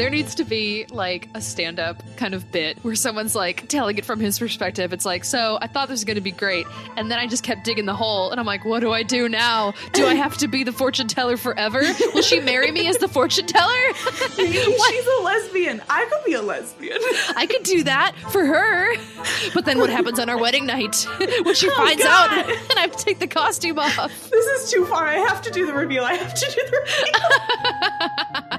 There needs to be like a stand up kind of bit where someone's like telling it from his perspective. It's like, so I thought this was going to be great. And then I just kept digging the hole. And I'm like, what do I do now? Do I have to be the fortune teller forever? Will she marry me as the fortune teller? She's a lesbian. I could be a lesbian. I could do that for her. But then what happens on our wedding night when she Oh, finds God. out and I have to take the costume off? This is too far. I have to do the reveal. I have to do the reveal.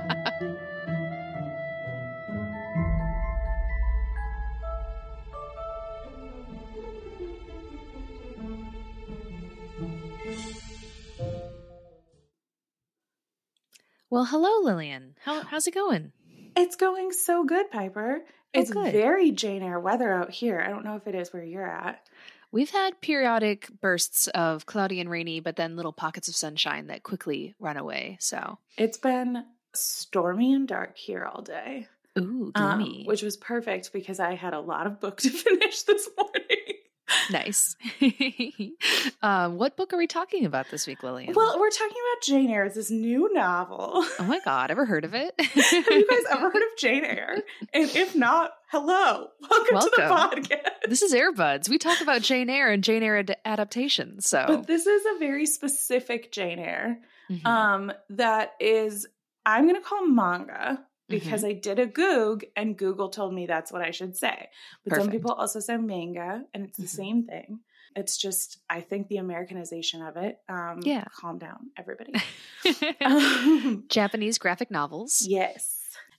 Well, hello, Lillian. How, how's it going? It's going so good, Piper. Oh, It's good. very Jane Eyre weather out here. I don't know if it is where you're at. We've had periodic bursts of cloudy and rainy, but then little pockets of sunshine that quickly run away. So, It's been stormy and dark here all day, ooh, um, which was perfect because I had a lot of book to finish this morning. Nice. um, what book are we talking about this week, Lillian? Well, we're talking about Jane Eyre. It's this new novel. oh my God, ever heard of it? Have you guys ever heard of Jane Eyre? And if not, hello. Welcome, to the Welcome. podcast. this is Airbuds. We talk about Jane Eyre and Jane Eyre ad- adaptations. So, But this is a very specific Jane Eyre Mhm. um, that is, I'm going to call manga Mm-hmm. because I did a Goog and Google told me that's what I should say. But some people also say manga and it's the Mhm. same thing. It's just, I think the Americanization of it. Um, Yeah. Calm down, everybody. um, Japanese graphic novels. yes.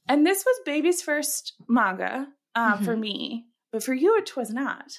And this was baby's first manga uh, for Mhm. me, but for you, it was not.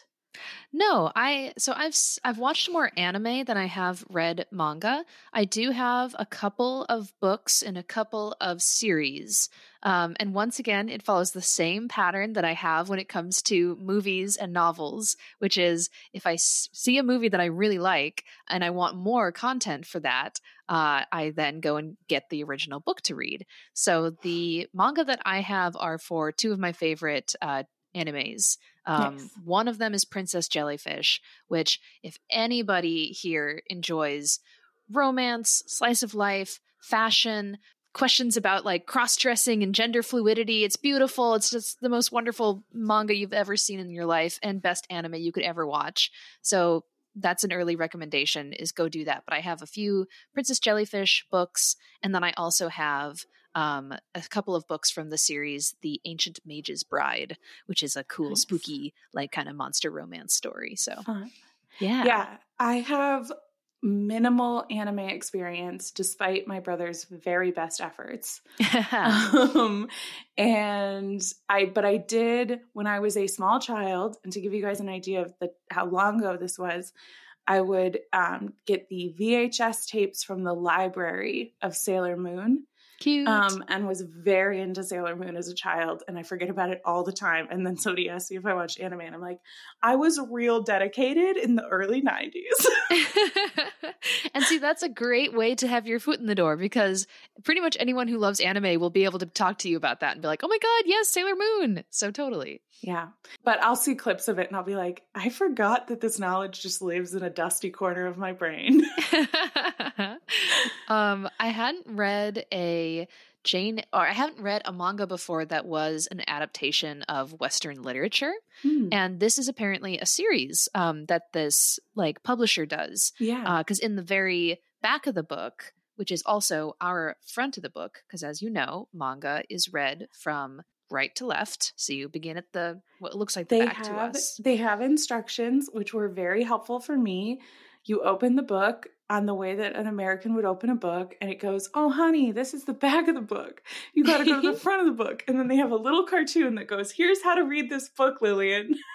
No, I so I've I've watched more anime than I have read manga. I do have a couple of books and a couple of series. Um, and once again, it follows the same pattern that I have when it comes to movies and novels, which is if I s- see a movie that I really like and I want more content for that, uh, I then go and get the original book to read. So the manga that I have are for two of my favorite uh, animes. Um, Nice. One of them is Princess Jellyfish, which, if anybody here enjoys romance, slice of life, fashion, questions about like cross dressing and gender fluidity, it's beautiful. It's just the most wonderful manga you've ever seen in your life and best anime you could ever watch. So, that's an early recommendation is go do that but i have a few princess jellyfish books and then i also have um, a couple of books from the series the ancient mage's bride which is a cool Nice. spooky like kind of monster romance story so Fun. yeah Yeah, I have minimal anime experience despite my brother's very best efforts. um, and I, but I did when I was a small child, and to give you guys an idea of the how long ago this was, I would um, get the VHS tapes from the library of Sailor Moon, cute um, and was very into Sailor Moon as a child, and I forget about it all the time. And then somebody asked me if I watched anime, and I'm like, I was real dedicated in the early '90s. and see that's a great way to have your foot in the door because pretty much anyone who loves anime will be able to talk to you about that and be like oh my god yes sailor moon so totally Yeah. But I'll see clips of it and I'll be like, I forgot that this knowledge just lives in a dusty corner of my brain. um, I hadn't read a Jane, or I haven't read a manga before that was an adaptation of Western literature, Hmm. and this is apparently a series um, that this like publisher does. yeah. Because in the very back of the book, which is also our front of the book, because as you know, manga is read from right to left, so you begin at the what looks like the they back to us. they have instructions which were very helpful for me. You open the book on the way that an American would open a book and it goes, "Oh honey, this is the back of the book. You got to go to the front of the book." And then they have a little cartoon that goes, "Here's how to read this book, Lillian."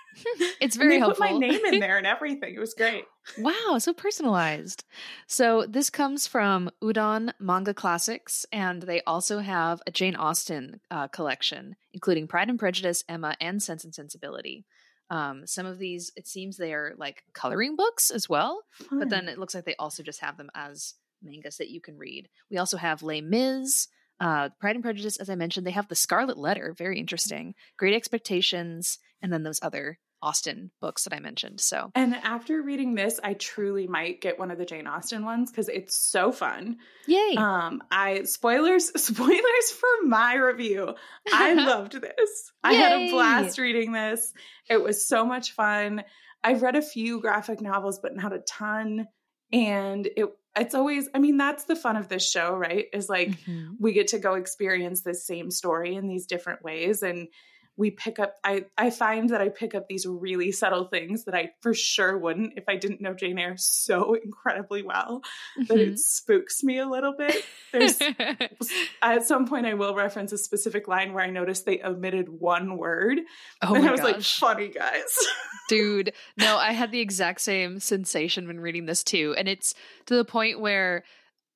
It's And very they helpful. put my name in there and everything. It was great. Wow, so personalized. So this comes from Udon Manga Classics, and they also have a Jane Austen uh, collection, including Pride and Prejudice, Emma, and Sense and Sensibility. Um, some of these, it seems they are like coloring books as well, but then it looks like they also just have them as mangas that you can read. We also have Les Mis, uh, Pride and Prejudice, as I mentioned. They have the Scarlet Letter, very interesting. Great Expectations, and then those other Austen books that I mentioned. So, and after reading this, I truly might get one of the Jane Austen ones because it's so fun. Yay! Um, I spoilers spoilers for my review. I loved this. I had a blast reading this. It was so much fun. I've read a few graphic novels, but not a ton. And it it's always i mean that's the fun of this show right is like mm-hmm. we get to go experience this same story in these different ways and we pick up i i find that i pick up these really subtle things that i for sure wouldn't if i didn't know jane eyre so incredibly well mm-hmm. that it mm-hmm. spooks me a little bit there's at some point i will reference a specific line where i noticed they omitted one word oh and i was gosh. like funny guys dude no i had the exact same sensation when reading this too and it's to the point where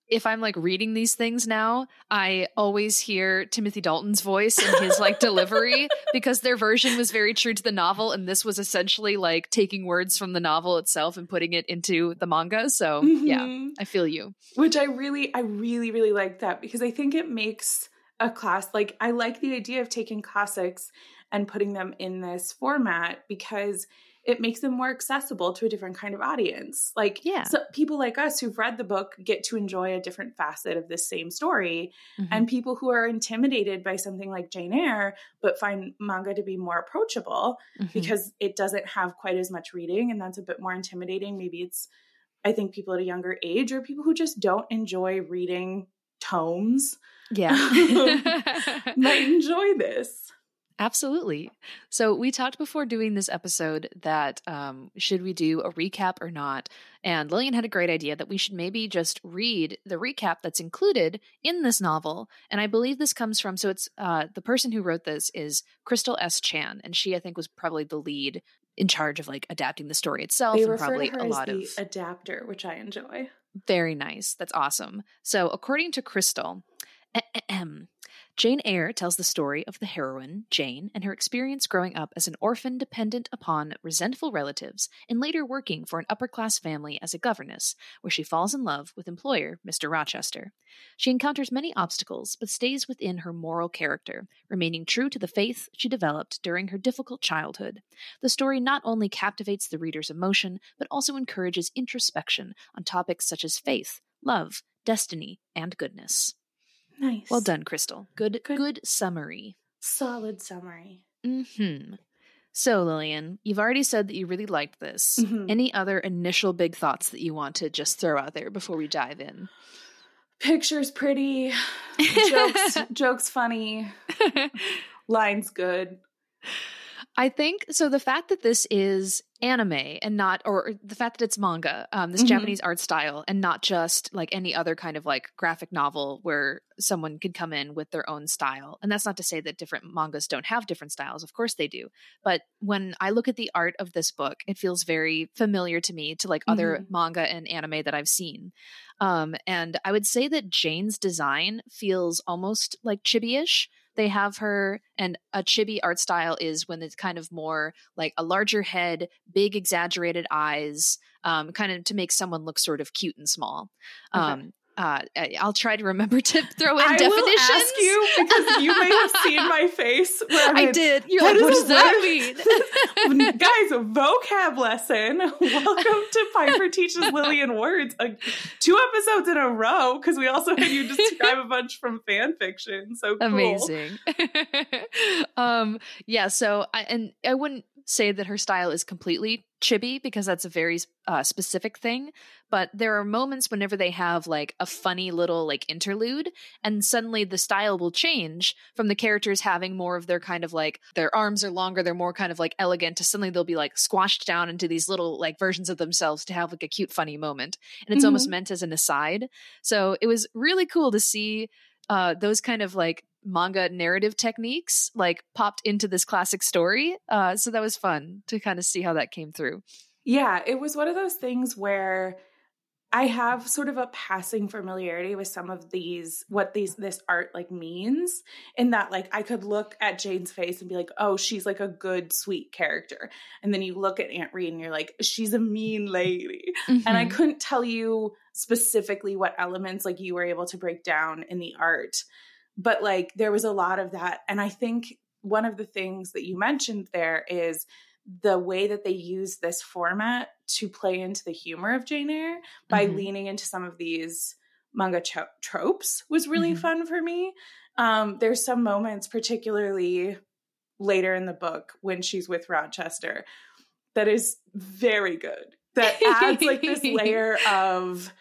if I'm like reading these things now, I always hear Timothy Dalton's voice and his like delivery because their version was very true to the novel and this was essentially like taking words from the novel itself and putting it into the manga. So, mm-hmm. yeah, I feel you. Which I really I really really like that because I think it makes a class like I like the idea of taking classics and putting them in this format because it makes them more accessible to a different kind of audience. Like, yeah, so people like us who've read the book get to enjoy a different facet of this same story, mm-hmm. and people who are intimidated by something like Jane Eyre but find manga to be more approachable mm-hmm. because it doesn't have quite as much reading, and that's a bit more intimidating. Maybe it's, I think, people at a younger age or people who just don't enjoy reading tomes. Yeah, might enjoy this. Absolutely. So we talked before doing this episode that um, should we do a recap or not? And Lillian had a great idea that we should maybe just read the recap that's included in this novel. And I believe this comes from so it's uh, the person who wrote this is Crystal S. Chan, and she I think was probably the lead in charge of like adapting the story itself they and probably a lot of adapter, which I enjoy. Very nice. That's awesome. So according to Crystal. Jane Eyre tells the story of the heroine, Jane, and her experience growing up as an orphan dependent upon resentful relatives and later working for an upper class family as a governess, where she falls in love with employer Mr. Rochester. She encounters many obstacles, but stays within her moral character, remaining true to the faith she developed during her difficult childhood. The story not only captivates the reader's emotion, but also encourages introspection on topics such as faith, love, destiny, and goodness. Nice. Well done, Crystal. Good, good, good summary. Solid summary. Hmm. So, Lillian, you've already said that you really liked this. Mm-hmm. Any other initial big thoughts that you want to just throw out there before we dive in? Pictures pretty, jokes jokes funny, lines good. I think so. The fact that this is anime and not, or the fact that it's manga, um, this mm-hmm. Japanese art style, and not just like any other kind of like graphic novel where someone could come in with their own style. And that's not to say that different mangas don't have different styles. Of course they do. But when I look at the art of this book, it feels very familiar to me to like other mm-hmm. manga and anime that I've seen. Um, and I would say that Jane's design feels almost like chibi-ish they have her and a chibi art style is when it's kind of more like a larger head big exaggerated eyes um, kind of to make someone look sort of cute and small okay. um, uh, I'll try to remember to throw in I definitions. Will ask you because you may have seen my face. I did. You're like, what does that mean, guys? vocab lesson. Welcome to Piper teaches Lillian words. Uh, two episodes in a row because we also had you describe a bunch from fan fiction. So cool. amazing. um, yeah. So I and I wouldn't say that her style is completely chibi because that's a very uh, specific thing but there are moments whenever they have like a funny little like interlude and suddenly the style will change from the characters having more of their kind of like their arms are longer they're more kind of like elegant to suddenly they'll be like squashed down into these little like versions of themselves to have like a cute funny moment and it's mm-hmm. almost meant as an aside so it was really cool to see uh, those kind of like manga narrative techniques like popped into this classic story. Uh, so that was fun to kind of see how that came through. Yeah, it was one of those things where I have sort of a passing familiarity with some of these what these this art like means in that like I could look at Jane's face and be like, "Oh, she's like a good sweet character." And then you look at Aunt Reed and you're like, "She's a mean lady." Mm-hmm. And I mm-hmm. couldn't tell you specifically what elements like you were able to break down in the art but like there was a lot of that and i think one of the things that you mentioned there is the way that they use this format to play into the humor of Jane Eyre by mm-hmm. leaning into some of these manga cho- tropes was really mm-hmm. fun for me. Um, there's some moments, particularly later in the book when she's with Rochester, that is very good. That adds like this layer of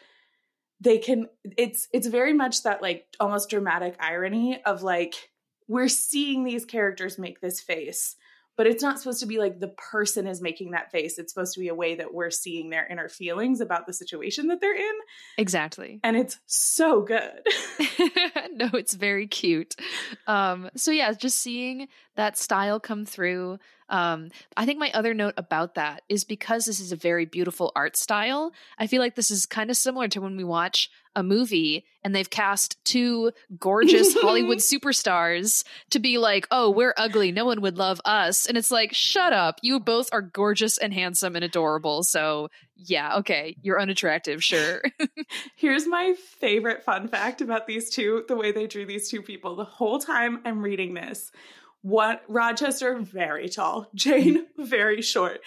they can it's it's very much that like almost dramatic irony of like we're seeing these characters make this face but it's not supposed to be like the person is making that face. It's supposed to be a way that we're seeing their inner feelings about the situation that they're in. Exactly. And it's so good. No it's very cute. Um so yeah just seeing that style come through um, I think my other note about that is because this is a very beautiful art style, I feel like this is kind of similar to when we watch a movie and they've cast two gorgeous Hollywood superstars to be like, oh, we're ugly. No one would love us. And it's like, shut up. You both are gorgeous and handsome and adorable. So, yeah, okay, you're unattractive, sure. Here's my favorite fun fact about these two the way they drew these two people. The whole time I'm reading this, what Rochester very tall, Jane mm-hmm. very short.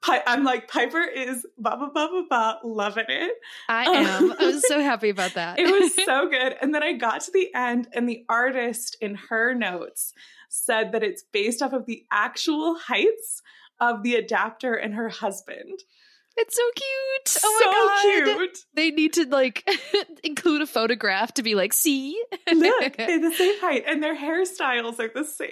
Pi- I'm like Piper is ba ba ba ba ba loving it. I um, am. I was so happy about that. it was so good. And then I got to the end, and the artist in her notes said that it's based off of the actual heights of the adapter and her husband. It's so cute. Oh so my god. cute. They need to like include a photograph to be like, see? Look, they're the same height and their hairstyles are the same.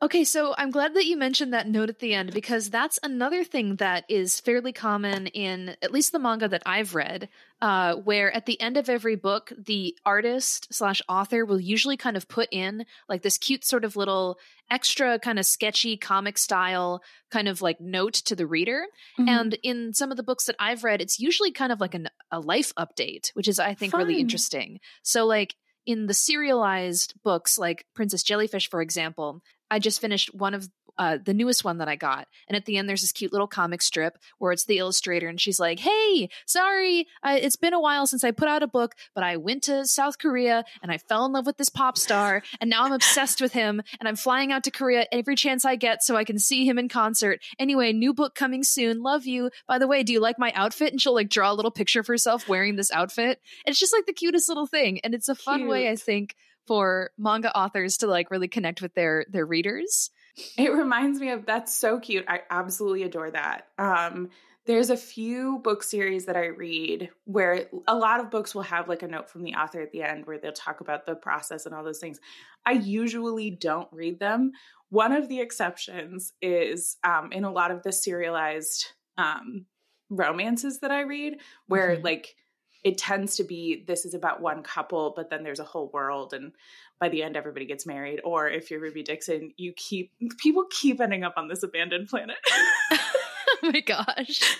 Okay, so I'm glad that you mentioned that note at the end because that's another thing that is fairly common in at least the manga that I've read, uh, where at the end of every book, the artist slash author will usually kind of put in like this cute sort of little extra kind of sketchy comic style kind of like note to the reader. Mm-hmm. And in some of the books that I've read, it's usually kind of like an, a life update, which is I think Fun. really interesting. So like in the serialized books like Princess Jellyfish, for example, I just finished one of uh, the newest one that I got. And at the end, there's this cute little comic strip where it's the illustrator, and she's like, "Hey, sorry, uh, it's been a while since I put out a book, but I went to South Korea and I fell in love with this pop star, and now I'm obsessed with him, and I'm flying out to Korea every chance I get so I can see him in concert. Anyway, new book coming soon. Love you. By the way, do you like my outfit?" And she'll like draw a little picture of herself wearing this outfit. It's just like the cutest little thing, and it's a fun Cute. way, I think for manga authors to like really connect with their their readers. It reminds me of that's so cute. I absolutely adore that. Um there's a few book series that I read where a lot of books will have like a note from the author at the end where they'll talk about the process and all those things. I usually don't read them. One of the exceptions is um, in a lot of the serialized um, romances that I read, where mm-hmm. like it tends to be this is about one couple, but then there's a whole world, and by the end, everybody gets married. Or if you're Ruby Dixon, you keep people keep ending up on this abandoned planet. oh my gosh!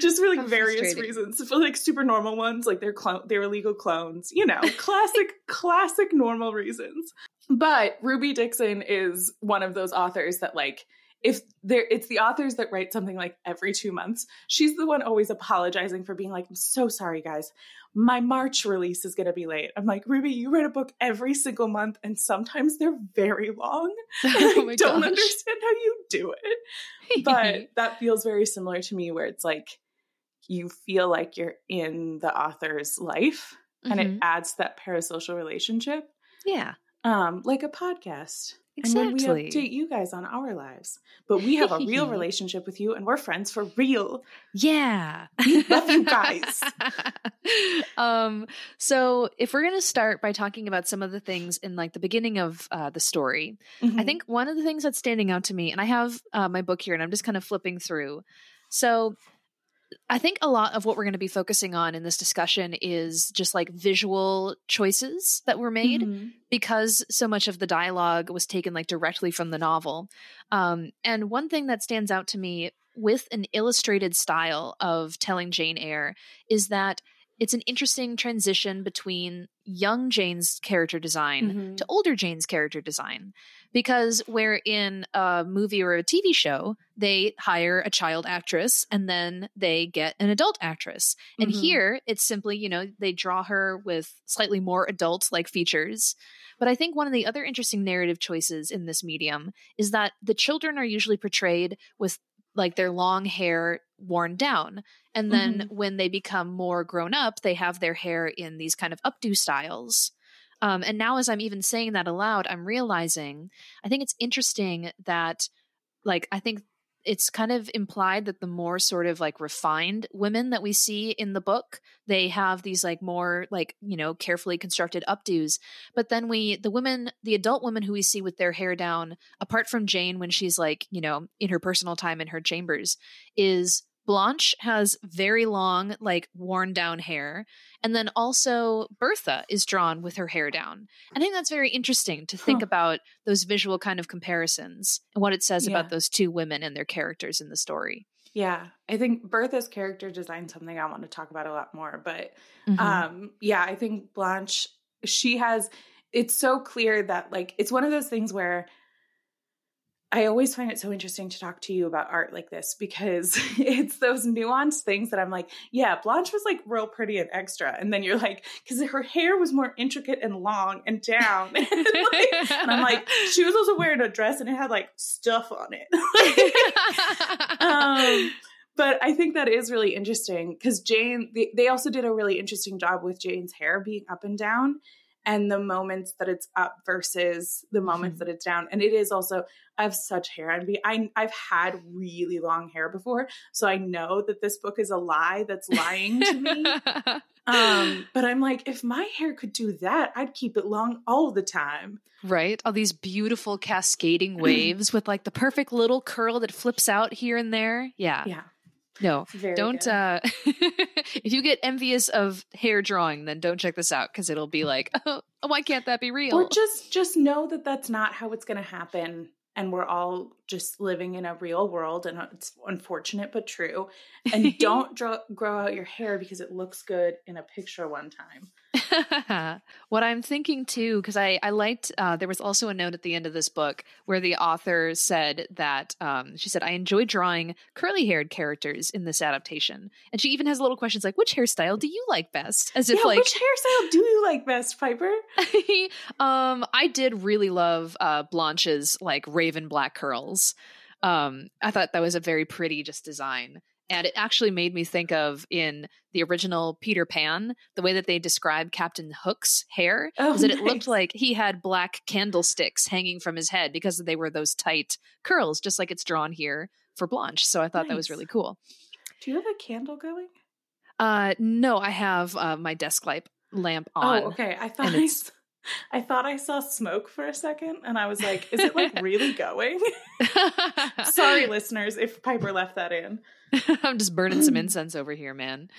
Just for like various reasons, for like super normal ones, like they're clone, they're illegal clones. You know, classic, classic normal reasons. But Ruby Dixon is one of those authors that like if there it's the authors that write something like every two months she's the one always apologizing for being like i'm so sorry guys my march release is going to be late i'm like ruby you write a book every single month and sometimes they're very long oh i don't gosh. understand how you do it but that feels very similar to me where it's like you feel like you're in the author's life mm-hmm. and it mm-hmm. adds that parasocial relationship yeah um like a podcast Exactly. And then we update you guys on our lives. But we have a real relationship with you and we're friends for real. Yeah. We love you guys. um so if we're going to start by talking about some of the things in like the beginning of uh, the story, mm-hmm. I think one of the things that's standing out to me and I have uh, my book here and I'm just kind of flipping through. So I think a lot of what we're going to be focusing on in this discussion is just like visual choices that were made mm-hmm. because so much of the dialogue was taken like directly from the novel. Um, and one thing that stands out to me with an illustrated style of telling Jane Eyre is that it's an interesting transition between young Jane's character design mm-hmm. to older Jane's character design. Because where in a movie or a TV show, they hire a child actress and then they get an adult actress. And mm-hmm. here it's simply, you know, they draw her with slightly more adult like features. But I think one of the other interesting narrative choices in this medium is that the children are usually portrayed with like their long hair worn down. And then mm-hmm. when they become more grown up, they have their hair in these kind of updo styles. Um, and now, as I'm even saying that aloud, I'm realizing I think it's interesting that, like, I think it's kind of implied that the more sort of like refined women that we see in the book they have these like more like you know carefully constructed updos but then we the women the adult women who we see with their hair down apart from jane when she's like you know in her personal time in her chambers is Blanche has very long, like worn down hair. And then also Bertha is drawn with her hair down. I think that's very interesting to think huh. about those visual kind of comparisons and what it says yeah. about those two women and their characters in the story. Yeah, I think Bertha's character design something I want to talk about a lot more. But mm-hmm. um, yeah, I think Blanche, she has, it's so clear that like, it's one of those things where I always find it so interesting to talk to you about art like this because it's those nuanced things that I'm like, yeah, Blanche was like real pretty and extra. And then you're like, because her hair was more intricate and long and down. and, like, and, I'm like, she was also wearing a dress and it had like stuff on it. um, but I think that is really interesting because Jane, they, they also did a really interesting job with Jane's hair being up and down and the moments that it's up versus the moments mm-hmm. that it's down. And it is also, I have such hair envy. I, I've had really long hair before, so I know that this book is a lie that's lying to me. um, but I'm like, if my hair could do that, I'd keep it long all the time. Right? All these beautiful cascading waves with like the perfect little curl that flips out here and there. Yeah. Yeah. No, don't. uh If you get envious of hair drawing, then don't check this out because it'll be like, oh, why can't that be real? Or just just know that that's not how it's going to happen and we're all just living in a real world and it's unfortunate but true and don't draw, grow out your hair because it looks good in a picture one time what i'm thinking too because I, I liked uh, there was also a note at the end of this book where the author said that um, she said i enjoy drawing curly haired characters in this adaptation and she even has little questions like which hairstyle do you like best as if yeah, like which hairstyle do you like best piper um i did really love uh, blanche's like raven black curls. Um, I thought that was a very pretty just design. And it actually made me think of in the original Peter Pan, the way that they described Captain Hook's hair oh, is that nice. it looked like he had black candlesticks hanging from his head because they were those tight curls, just like it's drawn here for Blanche. So I thought nice. that was really cool. Do you have a candle going? Uh, no, I have uh, my desk light lamp oh, on. Oh, okay. I thought I, I thought I saw smoke for a second and I was like, is it like really going? Sorry, listeners, if Piper left that in. I'm just burning some incense over here, man.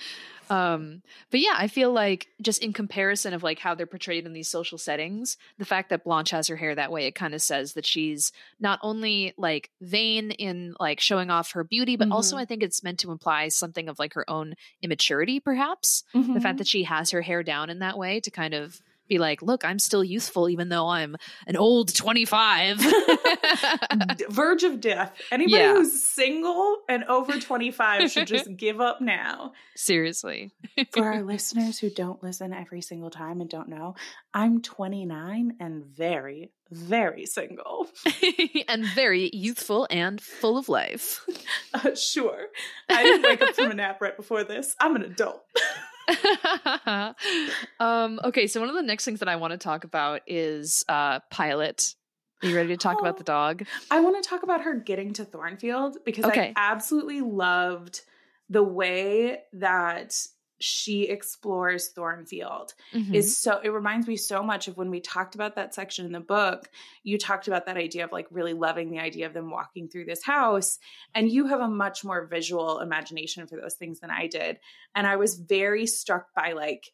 Um, but yeah, I feel like just in comparison of like how they're portrayed in these social settings, the fact that Blanche has her hair that way, it kind of says that she's not only like vain in like showing off her beauty, but mm-hmm. also I think it's meant to imply something of like her own immaturity, perhaps. Mm-hmm. The fact mm-hmm. that she has her hair down in that way to kind of be like, look, I'm still youthful even though I'm an old 25. Verge of death. Anybody yeah. who's single and over 25 should just give up now. Seriously. For our listeners who don't listen every single time and don't know, I'm 29 and very, very single. and very youthful and full of life. Uh, sure. I didn't wake up from a nap right before this. I'm an adult. um, okay, so one of the next things that I want to talk about is uh, Pilot. Are you ready to talk oh, about the dog? I want to talk about her getting to Thornfield because okay. I absolutely loved the way that she explores Thornfield mm-hmm. is so it reminds me so much of when we talked about that section in the book. You talked about that idea of like really loving the idea of them walking through this house and you have a much more visual imagination for those things than I did. And I was very struck by like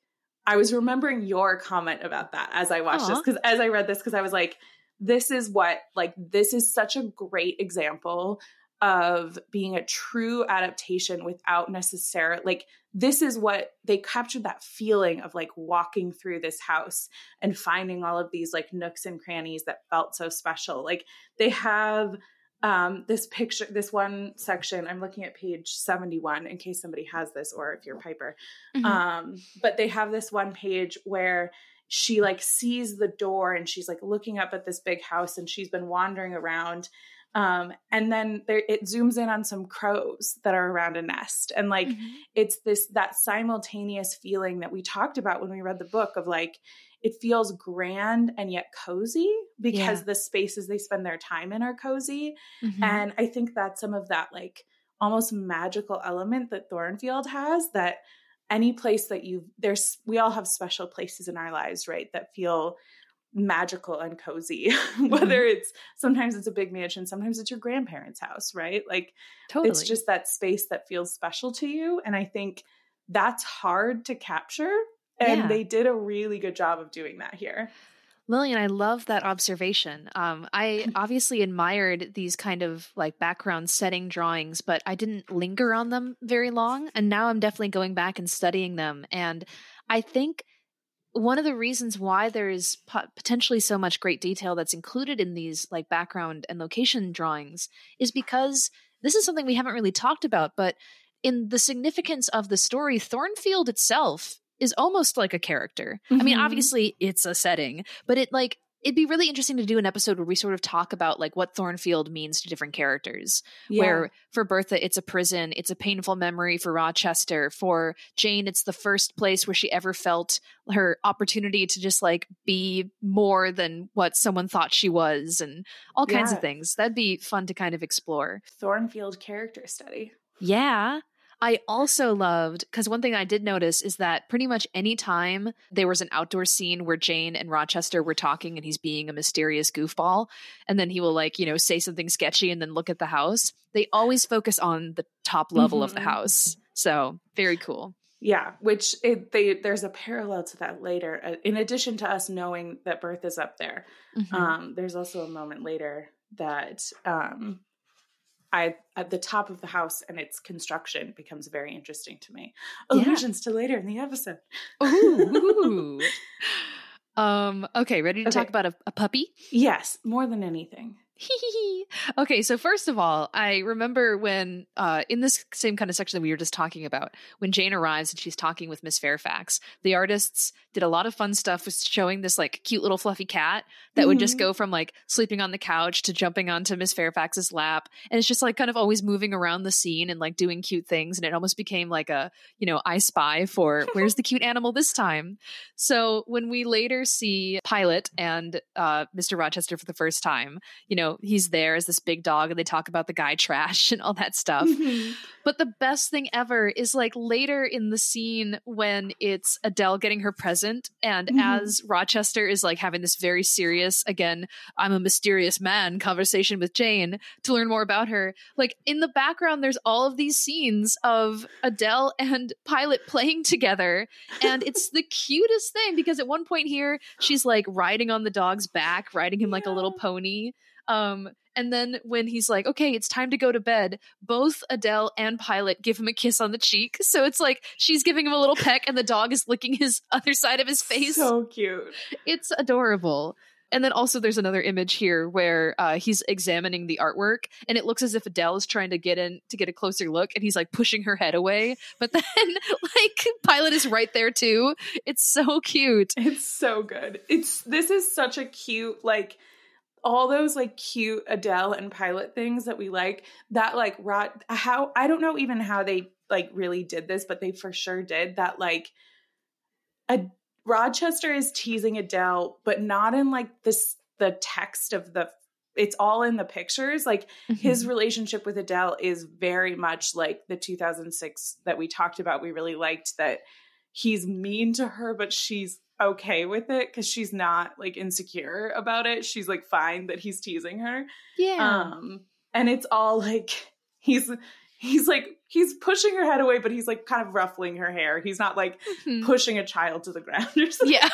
I was remembering your comment about that as I watched Aww. this cuz as I read this cuz I was like this is what like this is such a great example of being a true adaptation without necessarily like this is what they captured that feeling of like walking through this house and finding all of these like nooks and crannies that felt so special like they have um this picture this one section i'm looking at page 71 in case somebody has this or if you're piper mm-hmm. um but they have this one page where she like sees the door and she's like looking up at this big house and she's been wandering around um, and then there, it zooms in on some crows that are around a nest and like mm-hmm. it's this that simultaneous feeling that we talked about when we read the book of like it feels grand and yet cozy because yeah. the spaces they spend their time in are cozy mm-hmm. and i think that's some of that like almost magical element that thornfield has that any place that you there's we all have special places in our lives right that feel magical and cozy whether mm-hmm. it's sometimes it's a big mansion sometimes it's your grandparents house right like totally. it's just that space that feels special to you and i think that's hard to capture and yeah. they did a really good job of doing that here Lillian, I love that observation. Um, I obviously admired these kind of like background setting drawings, but I didn't linger on them very long. And now I'm definitely going back and studying them. And I think one of the reasons why there is potentially so much great detail that's included in these like background and location drawings is because this is something we haven't really talked about but in the significance of the story thornfield itself is almost like a character mm-hmm. i mean mm-hmm. obviously it's a setting but it like it'd be really interesting to do an episode where we sort of talk about like what Thornfield means to different characters. Yeah. Where for Bertha, it's a prison, it's a painful memory for Rochester. For Jane, it's the first place where she ever felt her opportunity to just like be more than what someone thought she was, and all kinds yeah. of things. That'd be fun to kind of explore. Thornfield character study. Yeah. I also loved because one thing I did notice is that pretty much any time there was an outdoor scene where Jane and Rochester were talking and he's being a mysterious goofball, and then he will like, you know, say something sketchy and then look at the house, they always focus on the top level mm-hmm. of the mm-hmm. house. So very cool. Yeah, which it, they there's a parallel to that later. Uh, in addition to us knowing that Bertha's up there, mm-hmm. um, there's also a moment later that um, I at the top of the house and its construction becomes very interesting to me. Allusions yeah. to later in the episode. Ooh. um. Okay. Ready to okay. talk about a, a puppy? Yes, more than anything. okay, so first of all, I remember when uh, in this same kind of section that we were just talking about, when Jane arrives and she's talking with Miss Fairfax, the artists did a lot of fun stuff with showing this like cute little fluffy cat that mm-hmm. would just mm-hmm. go from like sleeping on the couch to jumping onto Miss Fairfax's lap, and it's just like kind of always moving around the scene and like doing cute things, and it almost became like a you know I Spy for where's the cute animal this time. So when we later see Pilot and uh, Mr. Rochester for the first time, you know he's there as this big dog and they talk about the Gytrash and all that stuff. Mm-hmm. But the best thing ever is like later in the scene when it's Adele getting her present and mm-hmm. as Rochester is like having this very serious again I'm a mysterious man conversation with Jane to learn more about her. Like in the background there's all of these scenes of Adele and Pilot playing together and it's the cutest thing because at one point here she's like riding on the dog's back, riding him yeah. like a little pony um, and then when he's like, okay, it's time to go to bed, both Adele and Pilot give him a kiss on the cheek. So it's like she's giving him a little peck and the dog is licking his other side of his face. So cute. It's adorable. And then also there's another image here where uh, he's examining the artwork and it looks as if Adele is trying to get in to get a closer look and he's like pushing her head away. But then like Pilot is right there too. It's so cute. It's so good. It's this is such a cute like all those like cute Adele and Pilot things that we like that like rot how I don't know even how they like really did this but they for sure did that like a Rochester is teasing Adele but not in like this the text of the it's all in the pictures like mm-hmm. his relationship with Adele is very much like the 2006 that we talked about we really liked that he's mean to her but she's okay with it because she's not like insecure about it. She's like fine that he's teasing her. Yeah. Um, and it's all like he's he's like he's pushing her head away, but he's like kind of ruffling her hair. He's not like mm-hmm. pushing a child to the ground or something. Yeah.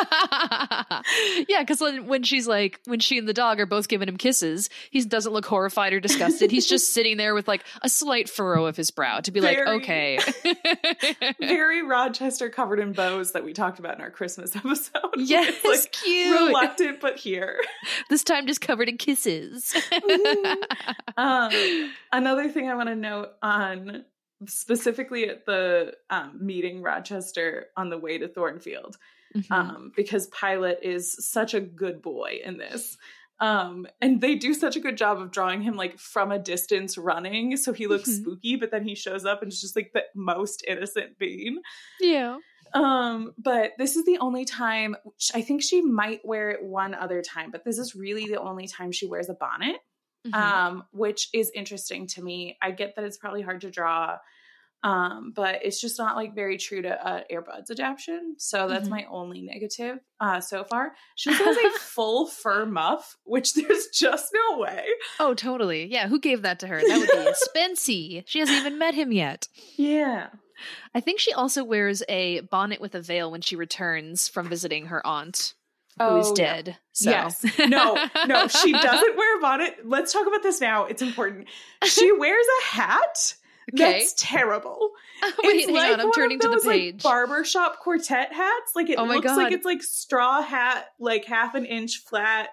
yeah, because when, when she's like, when she and the dog are both giving him kisses, he doesn't look horrified or disgusted. he's just sitting there with like a slight furrow of his brow to be very, like, okay. very Rochester covered in bows that we talked about in our Christmas episode. Yes, like cute. Reluctant, but here. This time just covered in kisses. um, another thing I want to note on specifically at the um, meeting Rochester on the way to Thornfield, mm-hmm. um, because Pilot is such a good boy in this. Um, and they do such a good job of drawing him like from a distance running, so he looks mm-hmm. spooky, but then he shows up and it's just like the most innocent being. Yeah. Um, but this is the only time I think she might wear it one other time, but this is really the only time she wears a bonnet. Mm-hmm. Um, which is interesting to me. I get that it's probably hard to draw um, but it's just not like very true to uh, Airbuds adaptation. So that's mm-hmm. my only negative uh, so far. She also has a full fur muff, which there's just no way. Oh, totally. Yeah, who gave that to her? That would be Spency. She hasn't even met him yet. Yeah. I think she also wears a bonnet with a veil when she returns from visiting her aunt. Who's oh, dead. Yeah. So. Yes. No, no, she doesn't wear a bonnet. Let's talk about this now. It's important. She wears a hat Okay. That's terrible. Wait, it's like on. I'm turning those, to the page. Like, barbershop quartet hats. Like it oh looks God. like it's like straw hat, like half an inch flat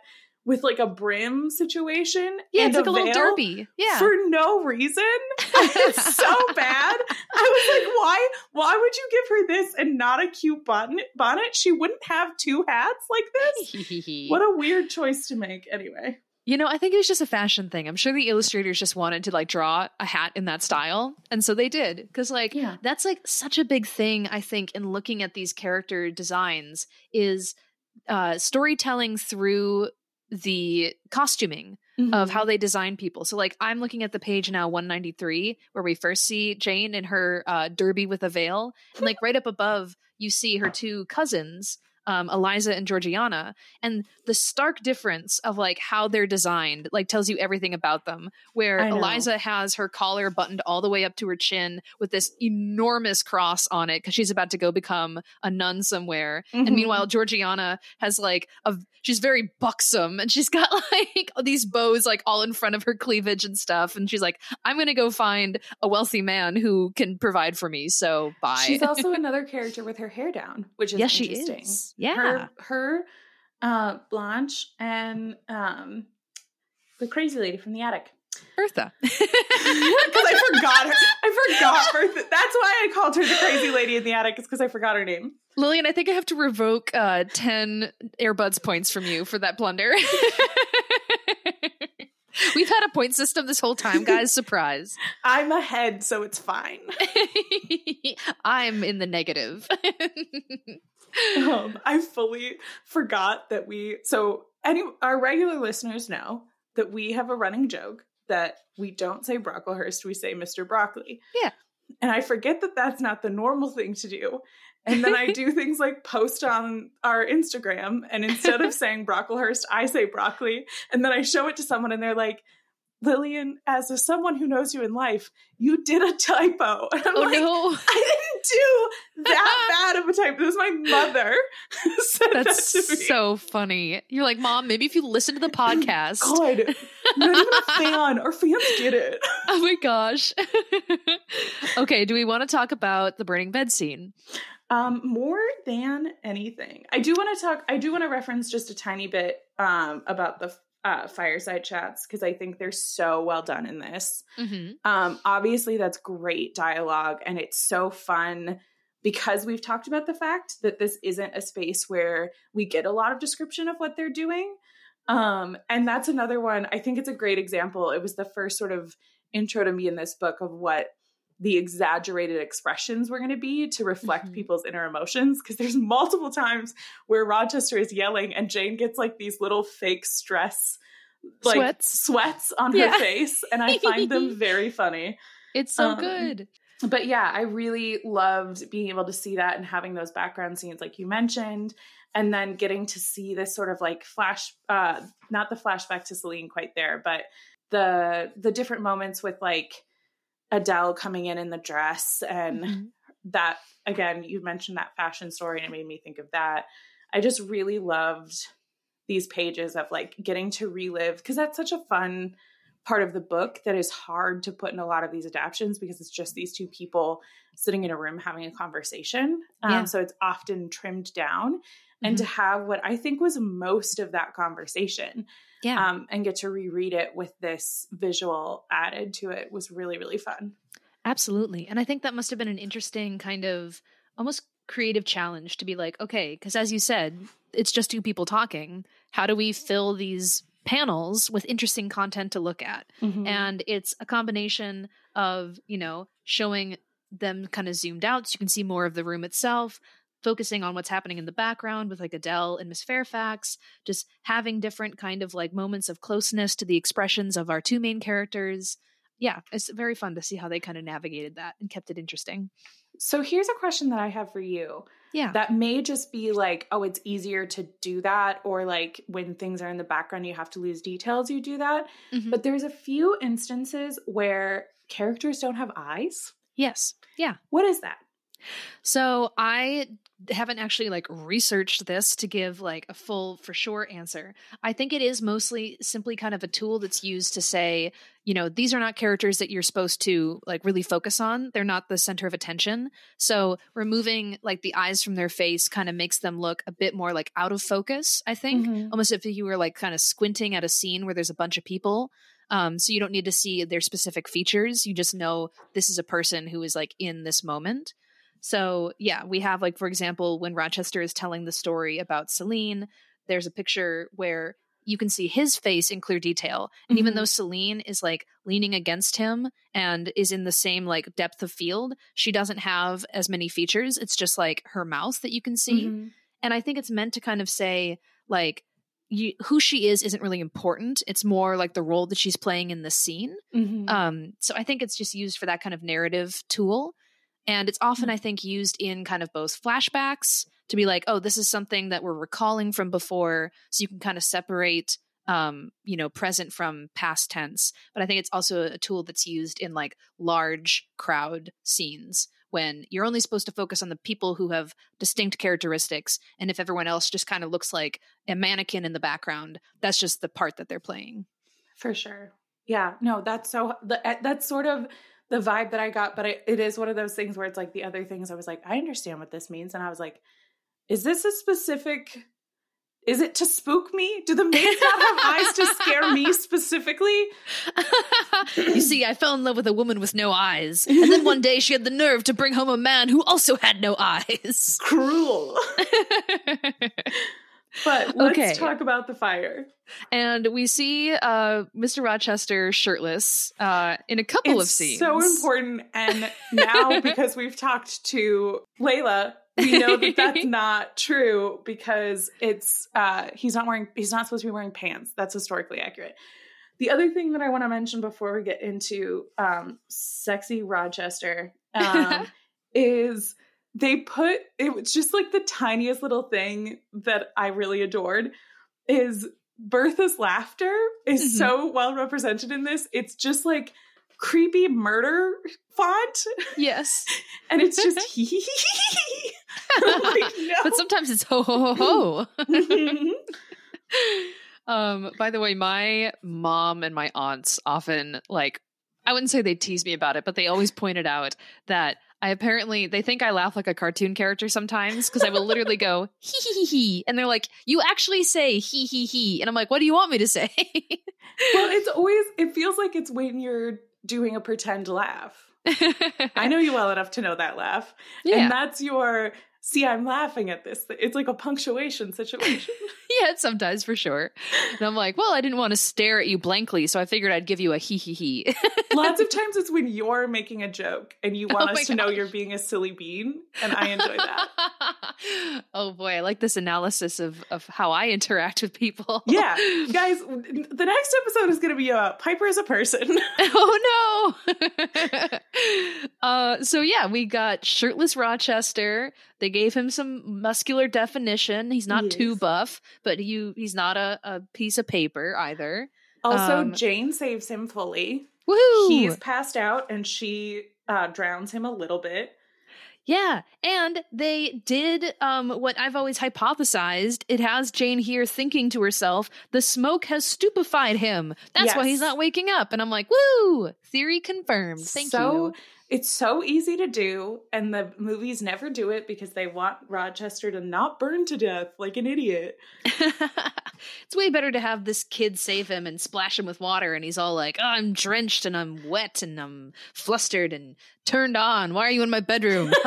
with like a brim situation. Yeah, it's like a, a little derby. Yeah. For no reason. it's so bad. I was like, why why would you give her this and not a cute bonnet bonnet? She wouldn't have two hats like this. what a weird choice to make anyway. You know, I think it was just a fashion thing. I'm sure the illustrators just wanted to like draw a hat in that style. And so they did. Cause like yeah. that's like such a big thing, I think, in looking at these character designs is uh storytelling through the costuming mm-hmm. of how they design people. So like I'm looking at the page now 193 where we first see Jane in her uh derby with a veil. And like right up above you see her two cousins um, Eliza and Georgiana, and the stark difference of like how they're designed like tells you everything about them. Where Eliza has her collar buttoned all the way up to her chin with this enormous cross on it because she's about to go become a nun somewhere, mm-hmm. and meanwhile Georgiana has like a she's very buxom and she's got like these bows like all in front of her cleavage and stuff, and she's like, I'm gonna go find a wealthy man who can provide for me. So bye. She's also another character with her hair down, which is yes, interesting. She is. Yeah. Her, her uh, Blanche and um, the crazy lady from the attic. Bertha. Because I forgot her. I forgot Bertha. That's why I called her the crazy lady in the attic, is because I forgot her name. Lillian, I think I have to revoke uh, 10 Airbuds points from you for that blunder. We've had a point system this whole time, guys. Surprise. I'm ahead, so it's fine. I'm in the negative um, I fully forgot that we. So, any our regular listeners know that we have a running joke that we don't say Brocklehurst, we say Mr. Broccoli. Yeah. And I forget that that's not the normal thing to do. And then I do things like post on our Instagram, and instead of saying Brocklehurst, I say broccoli. And then I show it to someone, and they're like, Lillian, as a someone who knows you in life, you did a typo. And I'm oh, like, no. I didn't do that bad of a typo. It was my mother That's that so funny. You're like, Mom, maybe if you listen to the podcast. God, not even a fan. Our fans get it. Oh my gosh. okay, do we want to talk about the burning bed scene? Um, more than anything, I do want to talk. I do want to reference just a tiny bit um, about the uh, fireside chats because I think they're so well done in this. Mm-hmm. Um, obviously, that's great dialogue, and it's so fun because we've talked about the fact that this isn't a space where we get a lot of description of what they're doing. Um, and that's another one. I think it's a great example. It was the first sort of intro to me in this book of what the exaggerated expressions were going to be to reflect mm-hmm. people's inner emotions because there's multiple times where Rochester is yelling and Jane gets like these little fake stress like sweats, sweats on yeah. her face and I find them very funny. It's so um, good. But yeah, I really loved being able to see that and having those background scenes like you mentioned and then getting to see this sort of like flash uh not the flashback to Celine quite there, but the the different moments with like Adele coming in in the dress and mm-hmm. that again you mentioned that fashion story and it made me think of that. I just really loved these pages of like getting to relive because that's such a fun part of the book that is hard to put in a lot of these adaptations because it's just these two people sitting in a room having a conversation. Um, yeah. So it's often trimmed down. Mm-hmm. And to mm-hmm. have what I think was most of that conversation yeah. Um, and get to reread it with this visual added to it was really, really fun. Absolutely. And I think that must have been an interesting kind of almost creative challenge to be like, okay, because as you said, it's just two people talking. How do we fill these panels with interesting content to look at? Mm-hmm. And it's a combination of, you know, showing them kind of zoomed out so you can see more of the room itself, focusing on what's happening in the background with like Adele and Miss Fairfax, just having different kind of like moments of closeness to the expressions of our two main characters. Yeah, it's very fun to see how they kind of navigated that and kept it interesting. So here's a question that I have for you. Yeah. That may just be like, oh, it's easier to do that, or like when things are in the background, you have to lose details, you do that. Mm-hmm. But there's a few instances where characters don't have eyes. Yes. Yeah. What is that? So I haven't actually like researched this to give like a full for sure answer. I think it is mostly simply kind of a tool that's used to say, you know, these are not characters that you're supposed to like really focus on. They're not the center of attention. So removing like the eyes from their face kind of makes them look a bit more like out of focus, I think. Mm-hmm. Almost if you were like kind of squinting at a scene where there's a bunch of people. Um, so you don't need to see their specific features. You just know this is a person who is like in this moment. So, yeah, we have, like, for example, when Rochester is telling the story about Celine, there's a picture where you can see his face in clear detail. And mm-hmm. even though Celine is like leaning against him and is in the same like depth of field, she doesn't have as many features. It's just like her mouth that you can see. Mm-hmm. And I think it's meant to kind of say, like, you, who she is isn't really important. It's more like the role that she's playing in the scene. Mm-hmm. Um, so I think it's just used for that kind of narrative tool. And it's often, mm. I think, used in kind of both flashbacks to be like, oh, this is something that we're recalling from before. So you can kind of separate, um, you know, present from past tense. But I think it's also a tool that's used in like large crowd scenes when you're only supposed to focus on the people who have distinct characteristics. And if everyone else just kind of looks like a mannequin in the background, that's just the part that they're playing. For sure. Yeah. No, that's so, eh, that's sort of the vibe that I got, but it, it is one of those things where it's like the other things I was like, I understand what this means. And I was like, is this a specific is it to spook me? Do the maids not have eyes to scare me specifically? you see, I fell in love with a woman with no eyes. And then one day she had the nerve to bring home a man who also had no eyes. Cruel. But let's okay. talk about the fire. And we see uh, Mr. Rochester shirtless uh, in a couple it's of scenes. So important. And now, because we've talked to Layla, we know that that's not true because it's uh, he's not wearing he's not supposed to be wearing pants. That's historically accurate. The other thing that I want to mention before we get into um, sexy Rochester um, is they put it was just like the tiniest little thing that I really adored is Bertha's laughter is mm-hmm. so well represented in this. It's just like creepy murder font. Yes. and it's just hee hee hee. Like, no. But sometimes it's ho ho ho ho. Mm-hmm. um, by the way, my mom and my aunts often like I wouldn't say they tease me about it, but they always pointed out that I apparently they think I laugh like a cartoon character sometimes because I will literally go hee hee hee, and they're like, "You actually say hee hee hee," and I'm like, "What do you want me to say?" well, it's always it feels like it's when you're doing a pretend laugh. I know you well enough to know that laugh, yeah. and that's your see, I'm laughing at this. It's like a punctuation situation. yeah, sometimes for sure. And I'm like, well, I didn't want to stare at you blankly, so I figured I'd give you a hee hee hee. Lots of times it's when you're making a joke and you oh want oh us to gosh. know you're being a silly bean, and I enjoy that. oh boy, I like this analysis of of how I interact with people. yeah, guys, the next episode is going to be about Piper as a person. oh no. uh, so yeah, we got shirtless Rochester. They gave him some muscular definition. He's not too buff, but you he's not a, a piece of paper either. Also, um, Jane saves him fully. Woohoo! He's passed out and she uh, drowns him a little bit. Yeah, and they did um, what I've always hypothesized. It has Jane here thinking to herself, the smoke has stupefied him. That's yes. why he's not waking up. And I'm like, woo! Theory confirmed. Thank so, you. It's so easy to do, and the movies never do it because they want Rochester to not burn to death like an idiot. it's way better to have this kid save him and splash him with water, and he's all like, oh, I'm drenched and I'm wet and I'm flustered and turned on. Why are you in my bedroom?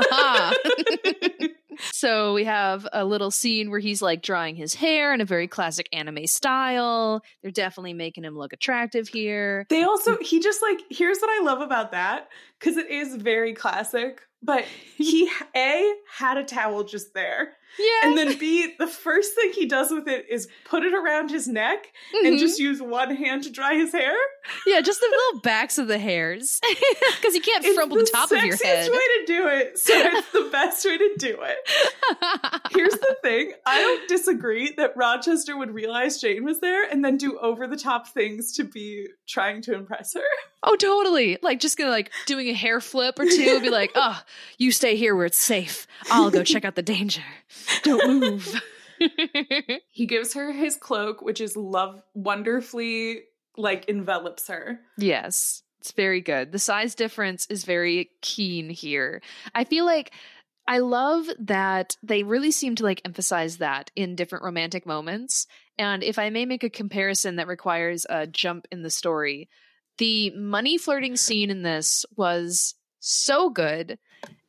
so we have a little scene where he's like drawing his hair in a very classic anime style. They're definitely making him look attractive here. They also, he just like, here's what I love about that because it is very classic, but he, A, had a towel just there. Yeah. And then B, the first thing he does with it is put it around his neck mm-hmm. and just use one hand to dry his hair. Yeah, just the little backs of the hairs. Because you can't it's frumple the, the top of your head. It's the way to do it. So it's the best way to do it. Here's the thing I don't disagree that Rochester would realize Jane was there and then do over the top things to be trying to impress her. Oh, totally. Like just gonna like doing a hair flip or two, be like, oh, you stay here where it's safe. I'll go check out the danger. Don't move. he gives her his cloak, which is love wonderfully like envelops her. Yes. It's very good. The size difference is very keen here. I feel like I love that they really seem to like emphasize that in different romantic moments. And if I may make a comparison that requires a jump in the story, the money flirting scene in this was so good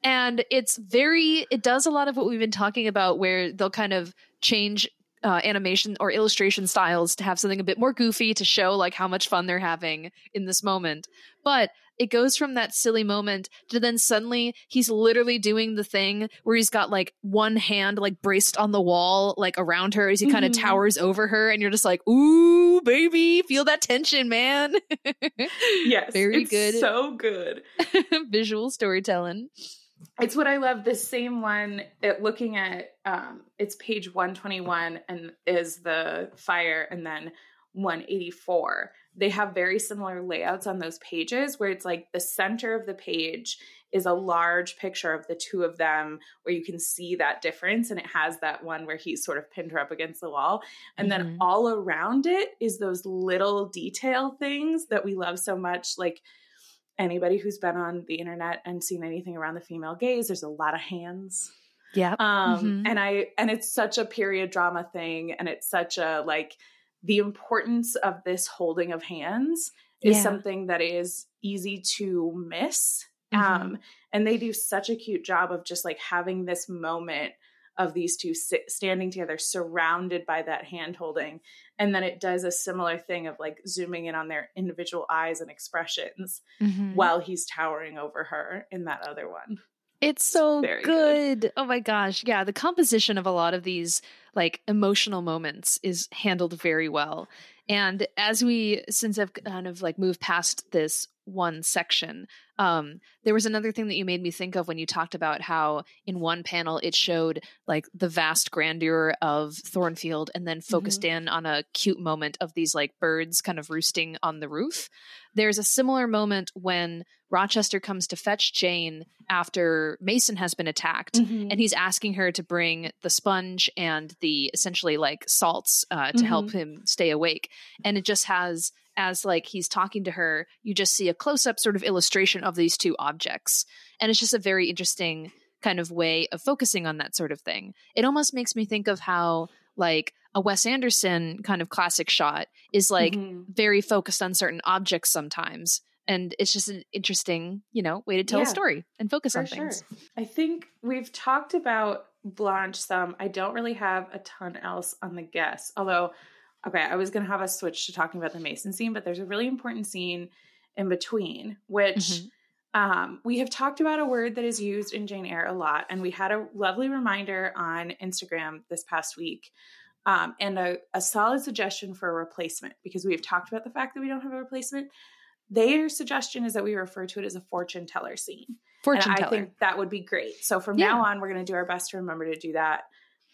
and it's very it does a lot of what we've been talking about where they'll kind of change uh, animation or illustration styles to have something a bit more goofy to show like how much fun they're having in this moment. But it goes from that silly moment to then suddenly he's literally doing the thing where he's got like one hand like braced on the wall like around her as he mm-hmm. kind of towers over her and you're just like ooh baby feel that tension man. Yes very good so good. visual storytelling it's what I love. The same one, it, looking at um, it's page 121 and is the fire, and then 184. They have very similar layouts on those pages where it's like the center of the page is a large picture of the two of them where you can see that difference. And it has that one where he's sort of pinned her up against the wall. And mm-hmm. then all around it is those little detail things that we love so much. Like, anybody who's been on the internet and seen anything around the female gaze, there's a lot of hands. Yeah. Um, mm-hmm. and I and it's such a period drama thing, and it's such a like the importance of this holding of hands is yeah. something that is easy to miss. Mm-hmm. Um, and they do such a cute job of just like having this moment of these two sit, standing together surrounded by that hand holding and then it does a similar thing of like zooming in on their individual eyes and expressions mm-hmm. while he's towering over her in that other one it's so good. good. Oh my gosh. Yeah, the composition of a lot of these like emotional moments is handled very well. And as we since I've kind of like moved past this one section. Um, there was another thing that you made me think of when you talked about how in one panel it showed like the vast grandeur of Thornfield and then focused mm-hmm. in on a cute moment of these like birds kind of roosting on the roof. There's a similar moment when Rochester comes to fetch Jane after Mason has been attacked mm-hmm. and he's asking her to bring the sponge and the essentially like salts uh, to mm-hmm. help him stay awake. And it just has as like he's talking to her, you just see a close up sort of illustration of these two objects. And it's just a very interesting kind of way of focusing on that sort of thing. It almost makes me think of how like a Wes Anderson kind of classic shot is like mm-hmm. very focused on certain objects sometimes. And it's just an interesting, you know, way to tell yeah, a story and focus on things. Sure. I think we've talked about Blanche some. I don't really have a ton else on the guess, although okay, I was going to have us switch to talking about the Mason scene, but there's a really important scene in between, which mm-hmm. um, we have talked about a word that is used in Jane Eyre a lot. And we had a lovely reminder on Instagram this past week um, and a, a solid suggestion for a replacement because we have talked about the fact that we don't have a replacement. Their suggestion is that we refer to it as a fortune teller scene. Fortune and teller. I think that would be great. So from yeah. now on, we're going to do our best to remember to do that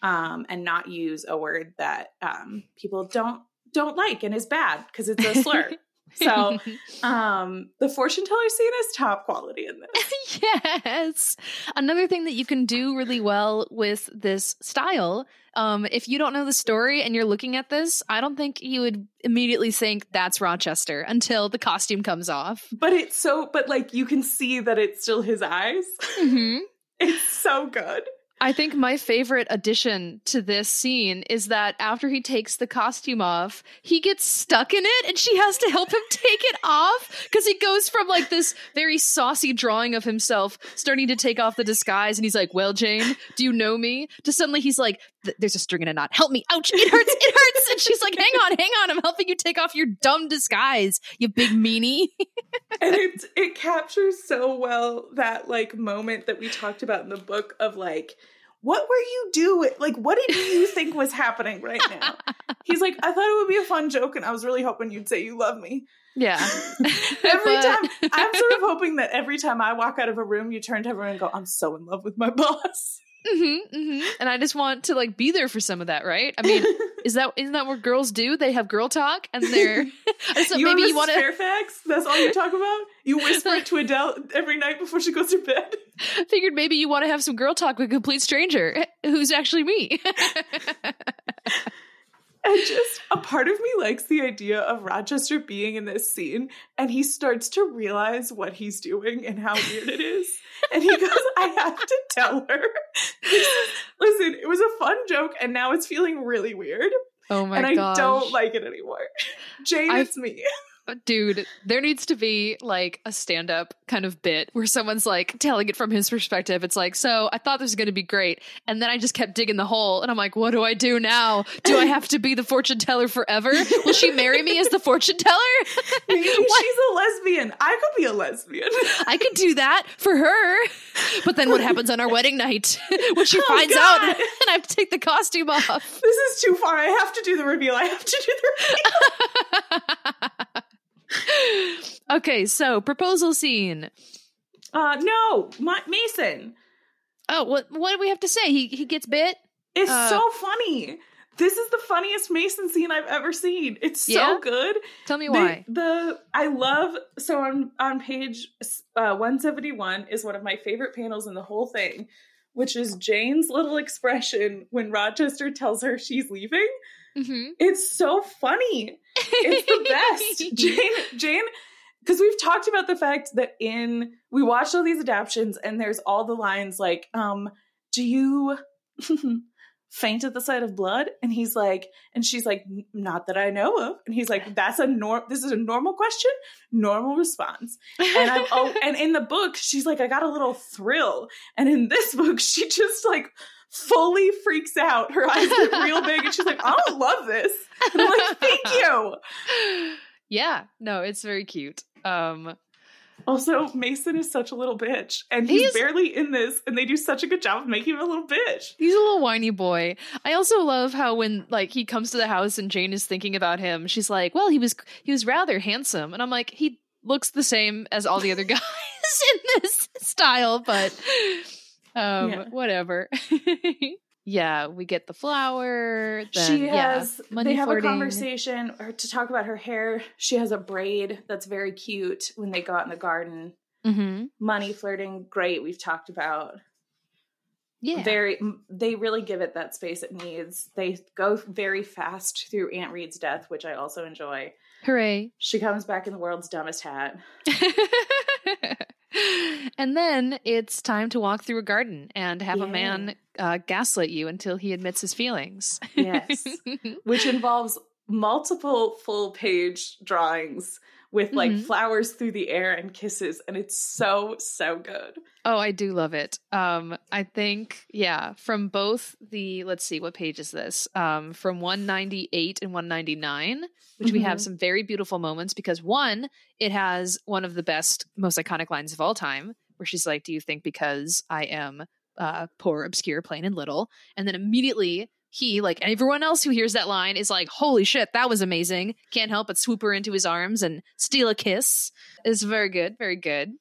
um, and not use a word that um, people don't don't like and is bad because it's a slur. So, um, the fortune teller scene is top quality in this. yes. Another thing that you can do really well with this style, um, if you don't know the story and you're looking at this, I don't think you would immediately think that's Rochester until the costume comes off. But it's so, but like you can see that it's still his eyes. Mm-hmm. it's so good. I think my favorite addition to this scene is that after he takes the costume off, he gets stuck in it and she has to help him take it off because he goes from like this very saucy drawing of himself starting to take off the disguise and he's like, Well, Jane, do you know me? To suddenly he's like, There's a string in a knot. Help me. Ouch. It hurts. It hurts. She's like, Hang on, hang on. I'm helping you take off your dumb disguise, you big meanie. and it, it captures so well that like moment that we talked about in the book of like, what were you doing? Like, what did you think was happening right now? He's like, I thought it would be a fun joke, and I was really hoping you'd say you love me. Yeah. every but... time, I'm sort of hoping that every time I walk out of a room, you turn to everyone and go, I'm so in love with my boss. Mm-hmm, mm-hmm. And I just want to like be there for some of that, right? I mean, is that isn't that what girls do? They have girl talk, and they're so you maybe you want to Fairfax. That's all you talk about. You whisper it to Adele every night before she goes to bed. Figured maybe you want to have some girl talk with a complete stranger who's actually me. And just a part of me likes the idea of Rochester being in this scene and he starts to realize what he's doing and how weird it is. And he goes, I have to tell her. listen, it was a fun joke and now it's feeling really weird. Oh my god. And I don't like it anymore. Jane, I've, it's me. Dude, there needs to be like a stand up kind of bit where someone's like telling it from his perspective. It's like, so I thought this was going to be great. And then I just kept digging the hole and I'm like, what do I do now? Do I have to be the fortune teller forever? Will she marry me as the fortune teller? Maybe she's a lesbian. I could be a lesbian. I could do that for her. But then what happens on our wedding night when she oh, finds God. out and I have to take the costume off? This is too far. I have to do the reveal. I have to do the reveal okay, so proposal scene. Uh no, My- Mason. Oh, what what do we have to say? He he gets bit. It's uh, so funny. This is the funniest Mason scene I've ever seen. It's so yeah? good. Tell me why. The, the I love so on on page uh, 171 is one of my favorite panels in the whole thing, which is Jane's little expression when Rochester tells her she's leaving. Mm-hmm. It's so funny. It's the best. Jane, Jane, because we've talked about the fact that in we watched all these adaptations and there's all the lines like, um, do you faint at the sight of blood? And he's like, and she's like, not that I know of. And he's like, that's a norm. This is a normal question, normal response. And I'm oh, and in the book, she's like, I got a little thrill. And in this book, she just like fully freaks out. Her eyes get real big and she's like, I don't love this. And I'm like, thank you. Yeah, no, it's very cute. Um also, Mason is such a little bitch, and he's, he's, barely in this, and they do such a good job of making him a little bitch. He's a little whiny boy. I also love how when like he comes to the house and Jane is thinking about him, she's like, "Well, he was he was rather handsome," and I'm like, "He looks the same as all the other guys in this style, but um, yeah. whatever. yeah, we get the flower. Then, she has. Yeah, they have flirting. a conversation or to talk about her hair. She has a braid that's very cute when they go out in the garden. Mm-hmm. Money flirting, great. We've talked about. Yeah, very. They really give it that space it needs. They go very fast through Aunt Reed's death, which I also enjoy. Hooray! She comes back in the world's dumbest hat. and then it's time to walk through a garden and have Yay. a man uh, gaslight you until he admits his feelings. yes. Which involves multiple full page drawings with like mm-hmm. flowers through the air and kisses and it's so so good. Oh, I do love it. Um I think yeah, from both the let's see what page is this? Um from 198 and 199, which mm-hmm. we have mm-hmm. some very beautiful moments because one, it has one of the best most iconic lines of all time where she's like, "Do you think because I am uh poor, obscure, plain and little?" And then immediately he, like everyone else who hears that line, is like, "Holy shit, that was amazing!" Can't help but swoop her into his arms and steal a kiss. Is very good, very good.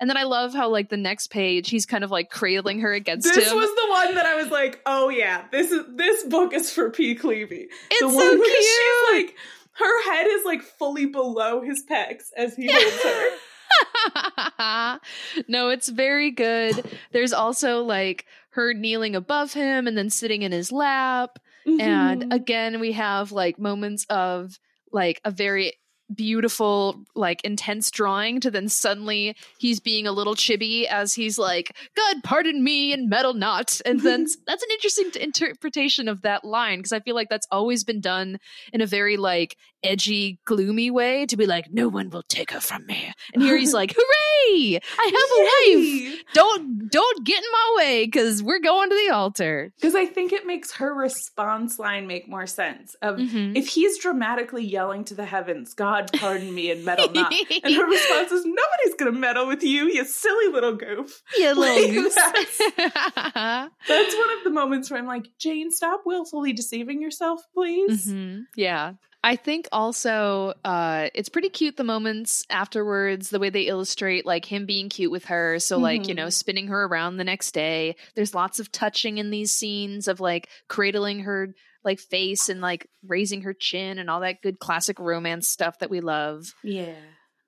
And then I love how like the next page he's kind of like cradling her against this him. This was the one that I was like, oh yeah, this is this book is for P. Cleavy. It's the so cute. She's like her head is like fully below his pecs as he holds her. no, it's very good. There's also like her kneeling above him and then sitting in his lap. Mm-hmm. And again, we have like moments of like a very beautiful like intense drawing to then suddenly he's being a little chibi as he's like god pardon me and meddle not and then that's an interesting interpretation of that line because i feel like that's always been done in a very like edgy gloomy way to be like no one will take her from me and here he's like hooray i have Yay! a wife don't don't get in my way because we're going to the altar because i think it makes her response line make more sense of mm-hmm. if he's dramatically yelling to the heavens god pardon me and meddle not. and her response is, nobody's going to meddle with you, you silly little goof. You little goose. That's, that's, one of the moments where I'm like, Jane, stop willfully deceiving yourself, please. Mm-hmm. Yeah. I think also uh, it's pretty cute the moments afterwards, the way they illustrate like him being cute with her. So, like, mm-hmm. you know, mm-hmm. spinning her around the next day. There's lots of touching in these scenes of like cradling her like face and like raising her chin and all that good classic romance stuff that we love. Yeah.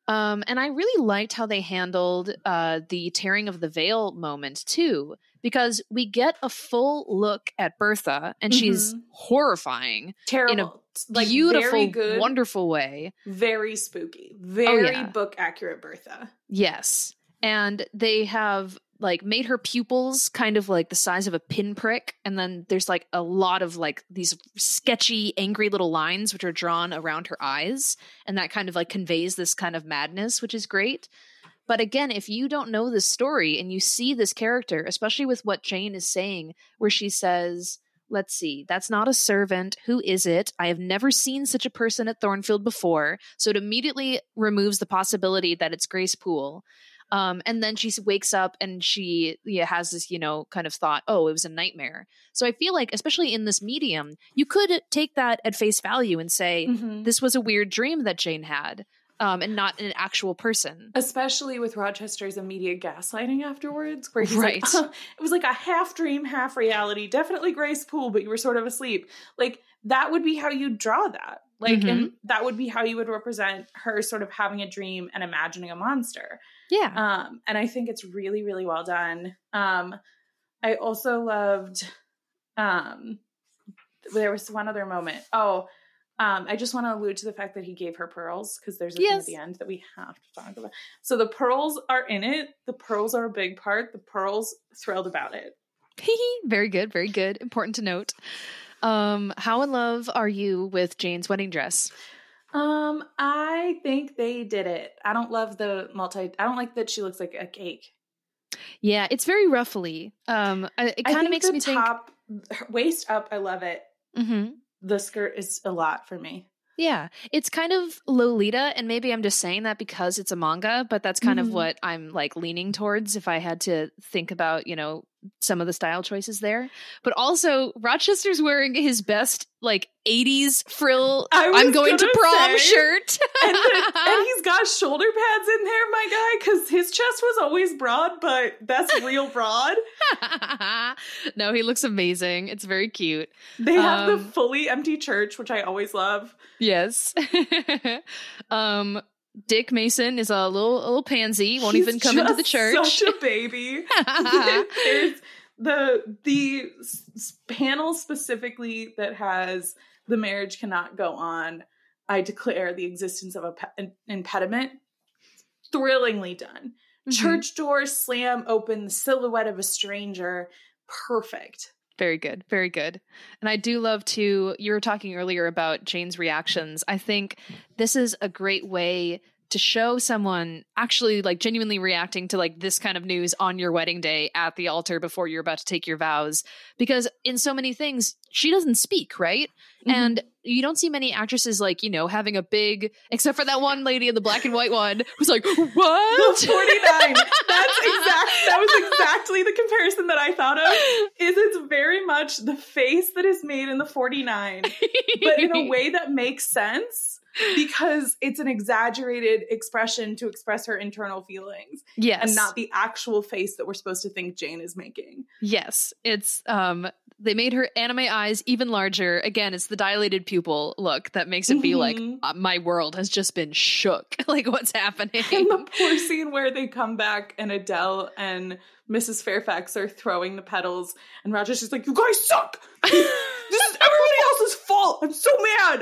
Um, and I really liked how they handled uh, the tearing of the veil moment too, because we get a full look at Bertha, and mm-hmm. she's horrifying, terrible, in a like beautiful, good, wonderful way, very spooky, very oh, yeah. book accurate Bertha. Yes, and they have like made her pupils kind of like the size of a pinprick and then there's like a lot of like these sketchy angry little lines which are drawn around her eyes and that kind of like conveys this kind of madness which is great. But again if you don't know this story and you see this character especially with what jane is saying where she says let's see that's not a servant. Who is it? I have never seen such a person at thornfield before. So it immediately removes the possibility that it's grace poole um, and then she wakes up and she yeah, has this, you know, kind of thought, oh, it was a nightmare. So I feel like, especially in this medium, you could take that at face value and say, mm-hmm. this was a weird dream that Jane had. Um, and not an actual person. Especially with Rochester's immediate gaslighting afterwards, where he's right. like, oh, it was like a half dream, half reality. Definitely Grace Poole, but you were sort of asleep. Like that would be how you draw that. Like, mm-hmm. and that would be how you would represent her sort of having a dream and imagining a monster. Yeah. Um, and I think it's really, really well done. Um, I also loved, um, there was one other moment. Oh, um, I just want to allude to the fact that he gave her pearls because there's a yes. thing at the end that we have to talk about. So the pearls are in it. The pearls are a big part. The pearls thrilled about it. very good, very good. Important to note. Um, how in love are you with Jane's wedding dress? Um, I think they did it. I don't love the multi. I don't like that she looks like a cake. Yeah, it's very ruffly. Um, it kind of makes me top, think waist up. I love it. Mm-hmm. The skirt is a lot for me. Yeah, it's kind of Lolita, and maybe I'm just saying that because it's a manga, but that's kind mm-hmm. of what I'm like leaning towards if I had to think about, you know, some of the style choices there. But also, Rochester's wearing his best like 80s frill I'm going to prom say, shirt. and, the, and, he's got shoulder pads in there, my guy, because his chest was always broad, but that's real broad. no, he looks amazing. It's very cute. They have um, the fully empty church, which I always love. Yes. um Dick Mason is a little a little pansy, won't He's even come into the church. Such a baby. There's the the panel specifically that has the marriage cannot go on. I declare the existence of a pe- an impediment. Thrillingly done. Mm-hmm. Church doors slam open, the silhouette of a stranger. Perfect. Very good. Very good. And I do love to, you were talking earlier about Jane's reactions. I think this is a great way to show someone actually like genuinely reacting to like this kind of news on your wedding day at the altar before you're about to take your vows. Because in so many things she doesn't speak right? Mm-hmm. and you don't see many actresses like you know having a big except for that one lady in the black and white one who's like what? the 49 that's exact that was exactly the comparison that i thought of is it's very much the face that is made in the 49 but in a way that makes sense because it's an exaggerated expression to express her internal feelings. Yes. And not the actual face that we're supposed to think Jane is making. Yes. It's um they made her anime eyes even larger. Again, it's the dilated pupil look that makes it be mm-hmm. like uh, my world has just been shook. like what's happening? And the poor scene where they come back and Adele and Mrs. Fairfax are throwing the petals, and Roger's just like, "You guys suck." this is everybody else's fault. I'm so mad.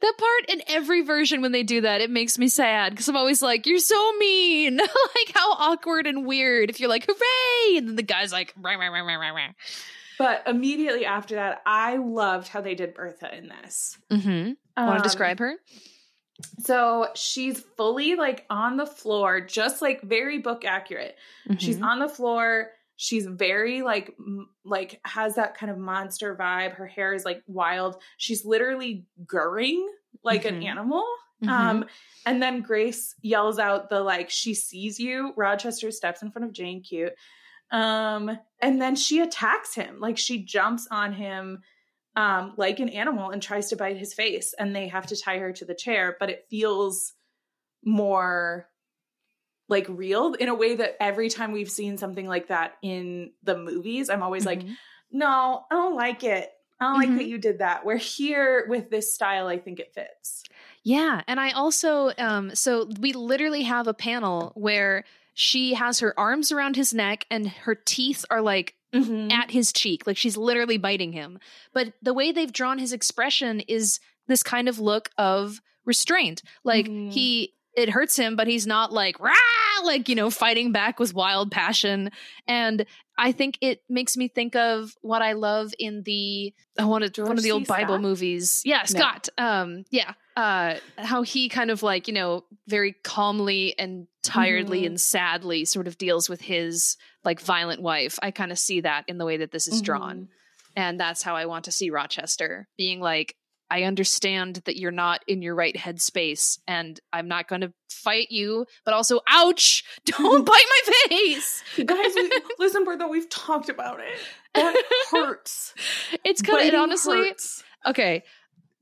That part in every version when they do that, it makes me sad because I'm always like, "You're so mean." like how awkward and weird. If you're like, "Hooray!" and then the guy's like, rah, rah, rah, rah, rah. But immediately after that, I loved how they did Bertha in this. Mm-hmm. Um, Want to describe her? So she's fully like on the floor, just like very book accurate. Mm-hmm. She's on the floor. She's very like m- like has that kind of monster vibe. Her hair is like wild. She's literally gurring like mm-hmm. an animal. Mm-hmm. Um and then Grace yells out the like she sees you. Rochester steps in front of Jane cute. Um and then she attacks him. Like she jumps on him um, like an animal and tries to bite his face, and they have to tie her to the chair, but it feels more like real in a way that every time we've seen something like that in the movies, I'm always mm-hmm. like, no, I don't like it. I don't mm-hmm. like that mm-hmm. you did that. We're here with this style, I think it fits. Yeah. And I also, um, so we literally have a panel where she has her arms around his neck and her teeth are like mm-hmm. at his cheek. Like she's literally biting him. But the way they've drawn his expression is this kind of look of restraint. Like mm-hmm. he it hurts him, but he's not like rah, like you know, fighting back with wild passion. And I think it makes me think of what I love in the I wanted one of the old Bible movies. Yeah, Scott. No. Um, yeah, uh, how he kind of like you know very calmly and tiredly mm-hmm. and sadly sort of deals with his like violent wife. I kind of see that in the way that this is drawn. Mm-hmm. And that's how I want to see Rochester being like, I understand that you're not in your right headspace and I'm not going to fight you, but also, ouch, don't bite my face. Guys, we, listen, Bertha, we've talked about it. That hurts. It's kind of, it honestly, hurts. okay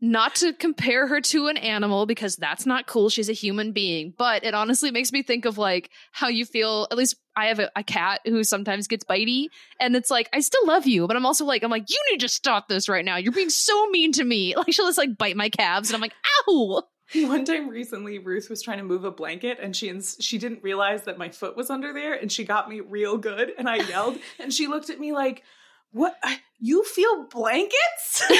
not to compare her to an animal because that's not cool. She's a human being. But it honestly makes me think of like how you feel. At least I have a, a, cat who sometimes gets bitey, and it's like I still love you, but I'm also like I'm like you need to stop this right now. You're being so mean to me. Like she'll just like bite my calves, and I'm like ow. One time recently, Ruth was trying to move a blanket, and she she didn't realize that my foot was under there, and she got me real good, and I yelled, and she looked at me like what you feel blankets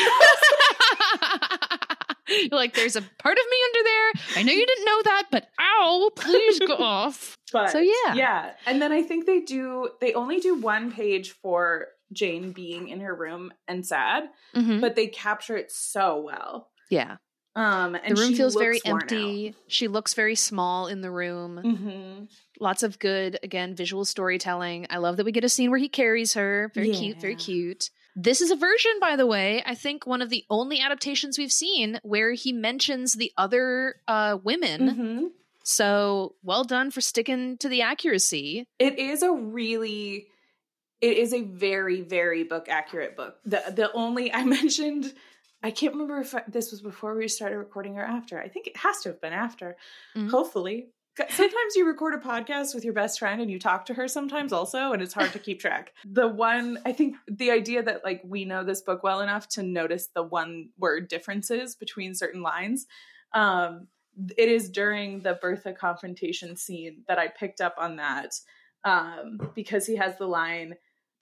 like, there's a part of me under there. I know you didn't know that, but ow, please go off. But so yeah. Yeah. And then I think they do they only do one page for Jane being in her room and sad, mm-hmm. but they capture it so well. Yeah. Um, and the room feels very empty. Out. She looks very small in the room. Mm-hmm. Lots of good, again, visual storytelling. I love that we get a scene where he carries her. Very yeah. cute, very cute. This is a version, by the way, I think one of the only adaptations we've seen where he mentions the other uh, women. Mm-hmm. So well done for sticking to the accuracy. It is a really, it is a very, very book accurate book. The the only I mentioned I can't remember if I, this was before we started recording or after. I think it has to have been after. Mm-hmm. Hopefully. Sometimes you record a podcast with your best friend and you talk to her sometimes also, and it's hard to keep track. The one, I think the idea that like we know this book well enough to notice the one word differences between certain lines. Um, it is during the Bertha confrontation scene that I picked up on that um, because he has the line,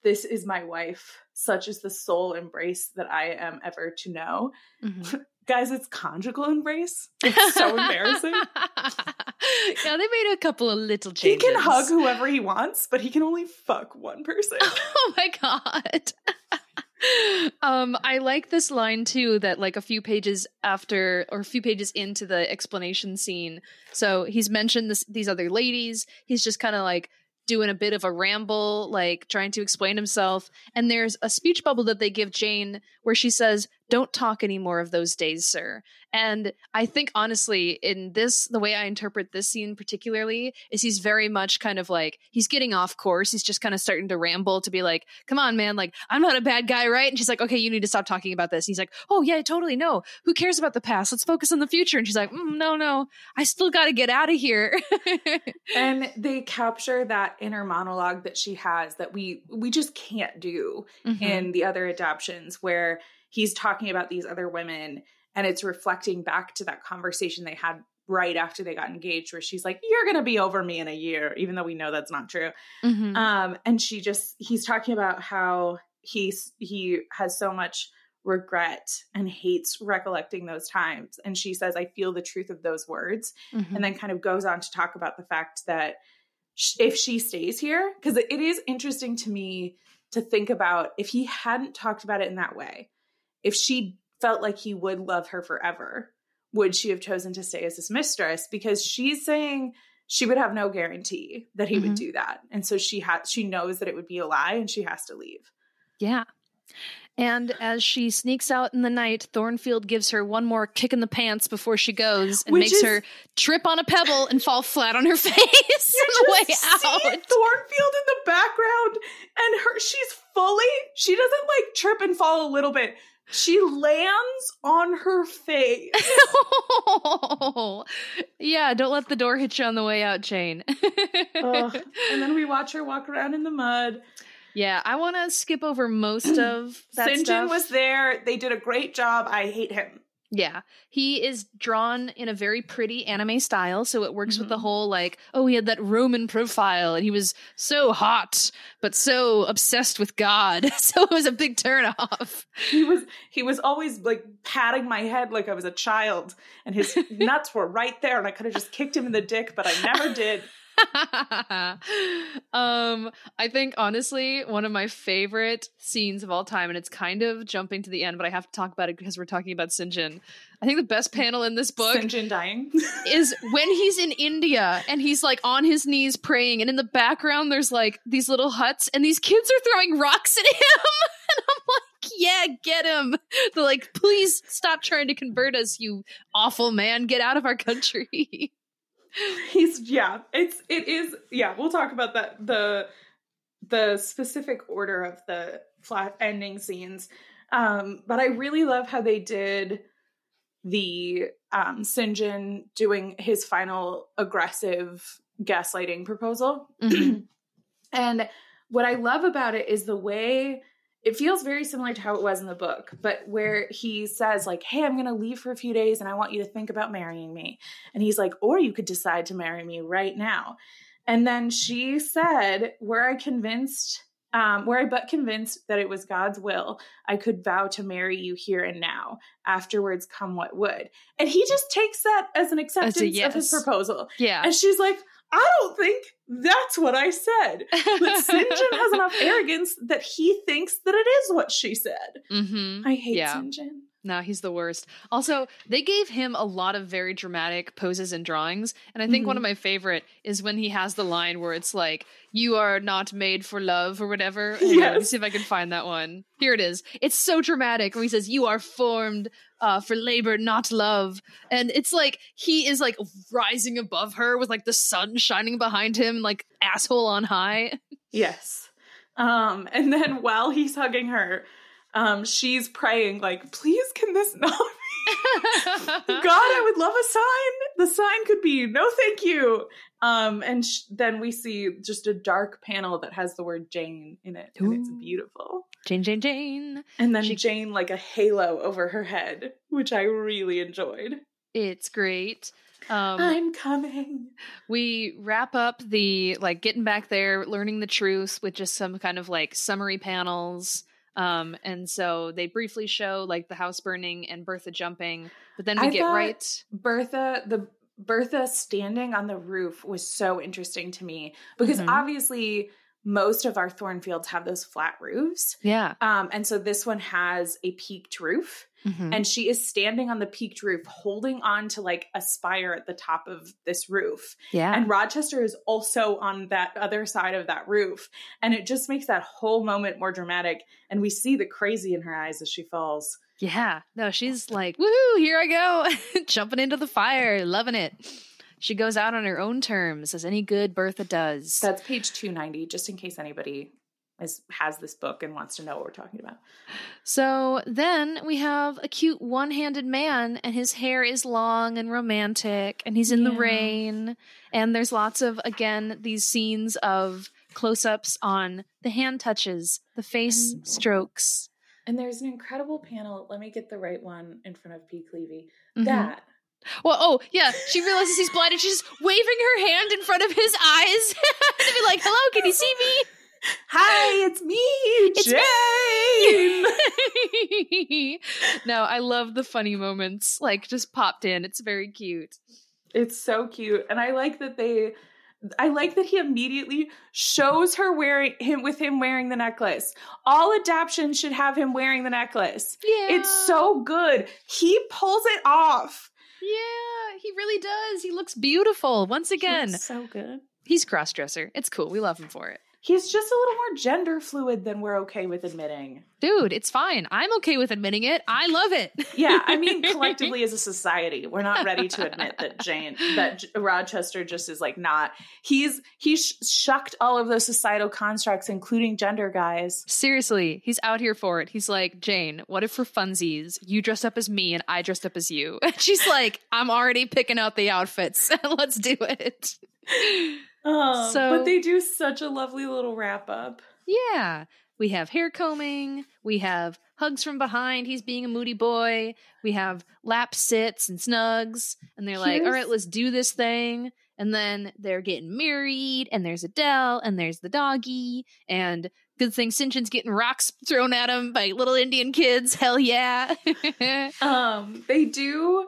This is my wife such is the sole embrace that I am ever to know. Mm-hmm. Guys, it's conjugal embrace. It's so embarrassing. yeah, they made a couple of little changes. He can hug whoever he wants, but he can only fuck one person. oh my god. um i like this line too that like a few pages after or a few pages into the explanation scene so he's mentioned this these other ladies he's just kind of like doing a bit of a ramble, like trying to explain himself. And there's a speech bubble that they give Jane where she says, don't talk any more of those days, sir. And I think honestly, in this, the way I interpret this scene particularly is he's very much kind of like he's getting off course. He's just kind of starting to ramble to be like, "Come on, man! Like I'm not a bad guy, right?" And she's like, "Okay, you need to stop talking about this." he's like, "Oh yeah, totally. No, who cares about the past? Let's focus on the future." And she's like, mm, "No, no, I still got to get out of here." and they capture that inner monologue that she has that we we just can't do mm-hmm. in the other adaptations where he's talking about these other women and it's reflecting back to that conversation they had right after they got engaged where she's like you're gonna be over me in a year even though we know that's not true mm-hmm. um and she just he's talking about how he's he has so much regret and hates recollecting those times and she says i feel the truth of those words mm-hmm. and then kind of goes on to talk about the fact that if she stays here because it is interesting to me to think about if he hadn't talked about it in that way if she felt like he would love her forever, would she have chosen to stay as his mistress? Because she's saying she would have no guarantee that he mm-hmm. would do that. And so she has she knows that it would be a lie and she has to leave. Yeah. And as she sneaks out in the night, Thornfield gives her one more kick in the pants before she goes and Which makes is, her trip on a pebble and fall flat on her face on the way out. Thornfield in the background and her she's fully she doesn't like trip and fall a little bit. She lands on her face. oh, yeah, don't let the door hit you on the way out, Jane. and then we watch her walk around in the mud. Yeah, I want to skip over most of that. John was there. They did a great job. I hate him. Yeah. He is drawn in a very pretty anime style, so it works mm-hmm. with the mm-hmm. whole like, oh, he had that Roman profile and he was so hot, but so obsessed with God. so it was a big turnoff. He was he was always like patting my head like I was a child, and his nuts were right there, and I could have just kicked him in the dick, but I never did. um, I think honestly, one of my favorite scenes of all time, and it's kind of jumping to the end, but I have to talk about it because we're talking about St. John. I think the best panel in this book St. John dying is when he's in India and he's like on his knees praying, and in the background there's like these little huts, and these kids are throwing rocks at him, and I'm like, yeah, get him. They're like, please stop trying to convert us, you awful man. Get out of our country. he's yeah it's it is yeah we'll talk about that the the specific order of the flat ending scenes um but i really love how they did the um st. john doing his final aggressive gaslighting proposal mm-hmm. and what i love about it is the way it feels very similar to how it was in the book, but where he says, like, hey, I'm going to leave for a few days and I want you to think about marrying me. And he's like, or you could decide to marry me right now. And then she said, were I convinced, um, were I but convinced that it was God's will, I could vow to marry you here and now. Afterwards, come what would. And he just takes that as an acceptance as yes. of his proposal. Yeah. And she's like, I don't think that's what I said. But St. John has enough arrogance that he thinks that it is what she said. Mm-hmm. I hate yeah. St. John. No, he's the worst. Also, they gave him a lot of very dramatic poses and drawings. And I think mm-hmm. one of my favorite is when he has the line where it's like, You are not made for love or whatever. Yes. let me see if I can find that one. Here it is. It's so dramatic where he says, You are formed uh, for labor, not love. And it's like he is like rising above her with like the sun shining behind him, like asshole on high. Yes. Um, and then while he's hugging her, um, she's praying like, please, can this not be? God, I would love a sign. The sign could be no, thank you. Um, and sh- then we see just a dark panel that has the word Jane in it, and it's beautiful. Jane, Jane, Jane. And then she- Jane like a halo over her head, which I really enjoyed. It's great. Um, I'm coming. We wrap up the like getting back there, learning the truth with just some kind of like summary panels. Um, and so they briefly show like the house burning and Bertha jumping, but then we I get right. Bertha, the Bertha standing on the roof was so interesting to me because mm-hmm. obviously most of our Thornfields have those flat roofs. Yeah. Um, and so this one has a peaked roof. Mhm. And she is standing on the peaked roof, holding on to like a spire at the top of this roof. yeah. And Rochester is also on that other side of that roof. And it just makes that whole moment more dramatic. And we see the crazy in her eyes as she falls. Yeah. No, she's like, woohoo, here I go. Jumping into the fire, loving it. She goes out on her own terms, as any good Bertha does. That's page 290, just in case anybody is, has this book and wants to know what we're talking about. so then we have a cute one handed man, and his hair is long and romantic, and he's in the rain. And there's lots of, again, these scenes of close ups on the hand touches, the face And- strokes. And there's an incredible panel. Let me get the right one in front of P. Cleavy. Mhm. That. Well, oh, yeah. She realizes he's blind and she's waving her hand in front of his eyes to be like, hello, can you see me? Hi, it's me, It's Jane. no, I love the funny moments. Like just popped in. It's very cute. It's so cute. And I like that they I like that he immediately shows her wearing him with him wearing the necklace. All adaptions should have him wearing the necklace. Yeah. It's so good. He pulls it off. Yeah, he really does. He looks beautiful. Once again, It's so good. he's cross dresser. It's cool. We love him for it. He's just a little more gender fluid than we're okay with admitting. Dude, it's fine. I'm okay with admitting it. I love it. Yeah, I mean, collectively as a society, we're not ready to admit that Jane, that Rochester just is like not. He's he's shucked all of those societal constructs, including gender guys. Seriously, he's out here for it. He's like, Jane, what if for funsies, you dress up as me and I dressed up as you? And she's like, I'm already picking out the outfits. Let's do it. Um, So- but they do such a lovely little wrap up. Yeah. We have hair combing. We have hugs from behind. He's being a moody boy. We have lap sits and snugs. And they're like, all right, let's do this thing. And then they're getting married. And there's Adele. And there's the doggy. And good thing Sinchan's getting rocks thrown at him by little Indian kids. Hell yeah. Um, they do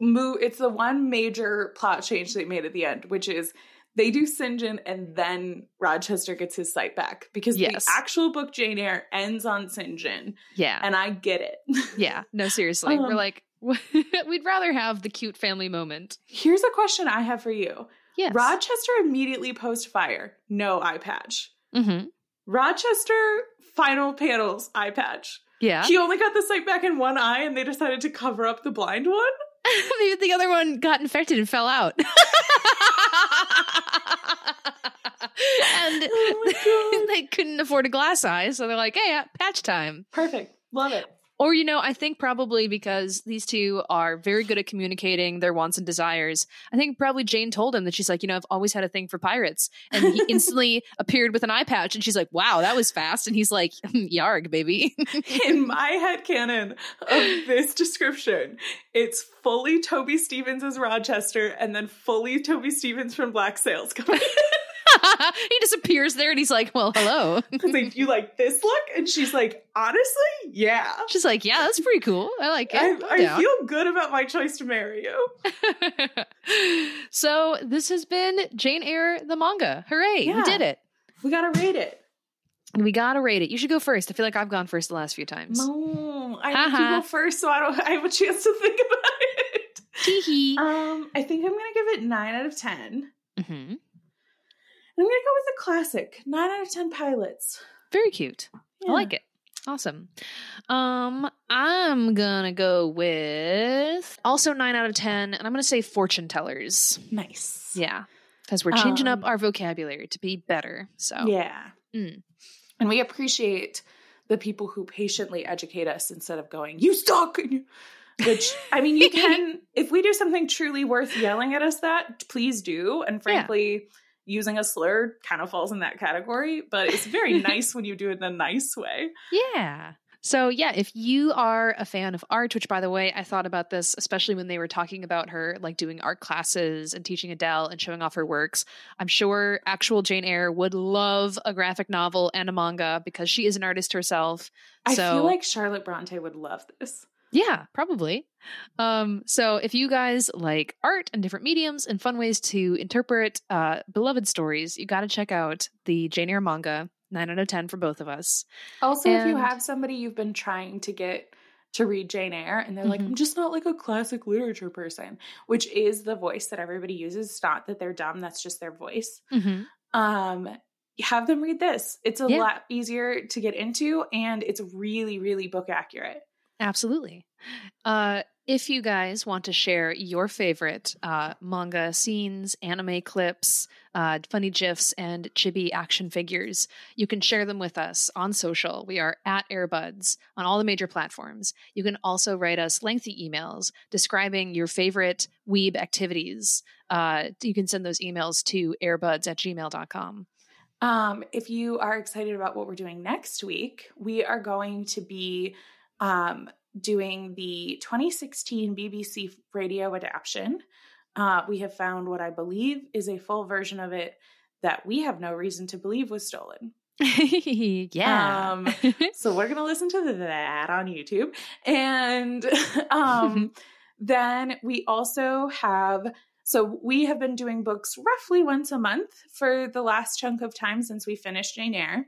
move. It's the one major plot change they made at the end, which is they do St. John and then Rochester gets his sight back because Yes. the actual book Jane Eyre ends on St. John, yeah. and I get it. Yeah. No, seriously. We're Um, like, we'd rather have the cute family moment. Here's a question I have for you. Yes. Rochester immediately post fire, no eye patch. hmm Rochester final panels eye patch. Yeah. He only got the sight back in one eye, and they decided to cover up the blind one. Maybe the other one got infected and fell out. and Oh they couldn't afford a glass eye, so they're like, hey, uh, patch time. Perfect, love it. Or, you know, I think probably because these two are very good at communicating their wants and desires. I think probably Jane told him that she's like, you know, I've always had a thing for pirates. And he instantly appeared with an eye patch. And she's like, wow, that was fast. And he's like, hmm, yarg, baby. In my head canon of this description, it's fully Toby Stephens as Rochester, and then fully Toby Stephens from Black Sails coming. he just appears there and he's like, well, hello. It's like, you like this look? And she's like, honestly, yeah. She's like, yeah, that's pretty cool. I like it. I, I down." feel good about my choice to marry you. so this has been Jane Eyre the manga. Hooray! Yeah. We did it. We gotta rate it. We gotta rate it. You should go first. I feel like I've gone first the last few times. No, I Ha need to go first, so I don't. I have a chance to think about it. Um, I think I'm gonna give it nine out of ten. hmm I'm gonna go with a classic, nine out of ten pilots. Very cute. I like it. Awesome. Um, I'm gonna go with also nine out of ten, and I'm gonna say fortune tellers. Nice. Yeah, because we're changing Um, up our vocabulary to be better. So Yeah. Mm. And we appreciate the people who patiently educate us instead of going, you suck. Which, I mean, you can, if we do something truly worth yelling at us that, please do. And frankly, using a slur kind of falls in that category, but it's very nice when you do it in a nice way. Yeah. So, yeah, if you are a fan of art, which by the way, I thought about this, especially when they were talking about her like doing art classes and teaching Adele and showing off her works. I'm sure actual Jane Eyre would love a graphic novel and a manga because she is an artist herself. I So- feel like Charlotte Bronte would love this. Yeah, probably. Um, so if you guys like art and different mediums and fun ways to interpret uh, beloved stories, you got to check out the Jane Eyre manga. Nine out of ten for both of us. Also, and, if you have somebody you've been trying to get to read Jane Eyre and they're mm-hmm. like, I'm just not like a classic literature person, which is the voice that everybody uses. It's not that they're dumb, that's just their voice. Mm-hmm. Um, have them read this. It's a yeah. lot easier to get into and it's really, really book accurate. Absolutely. Uh, if you guys want to share your favorite uh, manga scenes, anime clips, uh, funny gifs, and chibi action figures, you can share them with us on social. We are at Airbuds on all the major platforms. You can also write us lengthy emails describing your favorite weeb activities. Uh, you can send those emails to airbuds at gmail.com. Um, if you are excited about what we're doing next week, we are going to be um, doing the 2016 BBC radio adaptation. Uh, we have found what I believe is a full version of it that we have no reason to believe was stolen. yeah. Um, so we're going to listen to that on YouTube. And um, then we also have, so we have been doing books roughly once a month for the last chunk of time since we finished Jane Eyre.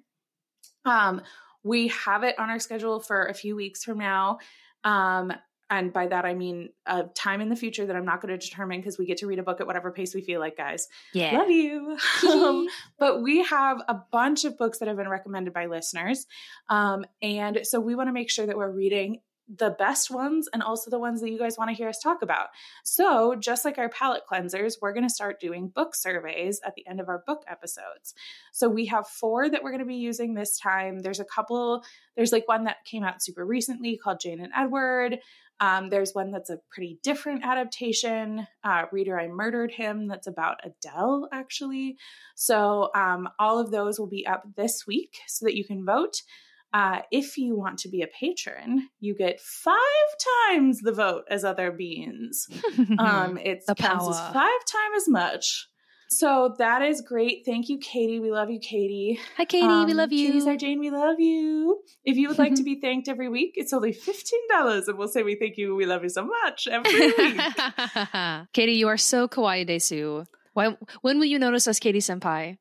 Um, we have it on our schedule for a few weeks from now. Um, and by that I mean a time in the future that I'm not going to determine because we get to read a book at whatever pace we feel like, guys. Yeah, love you. um, but we have a bunch of books that have been recommended by listeners, um, and so we want to make sure that we're reading the best ones and also the ones that you guys want to hear us talk about. So, just like our palate cleansers, we're going to start doing book surveys at the end of our book episodes. So, we have four that we're going to be using this time. There's a couple, there's like one that came out super recently called Jane and Edward. Um, there's one that's a pretty different adaptation, uh, Reader, I Murdered Him, that's about Adele, actually. So, um, all of those will be up this week so that you can vote. Uh, if you want to be a patron, you get five times the vote as other beans. um, it counts as five times as much. So that is great. Thank you, Katie. We love you, Katie. Hi, Katie. Um, we love you. Katie's our Jane. We love you. If you would like to be thanked every week, it's only $15 and we'll say we thank you. We love you so much every week. Katie, you are so kawaii desu. Why, when will you notice us, Katie Senpai?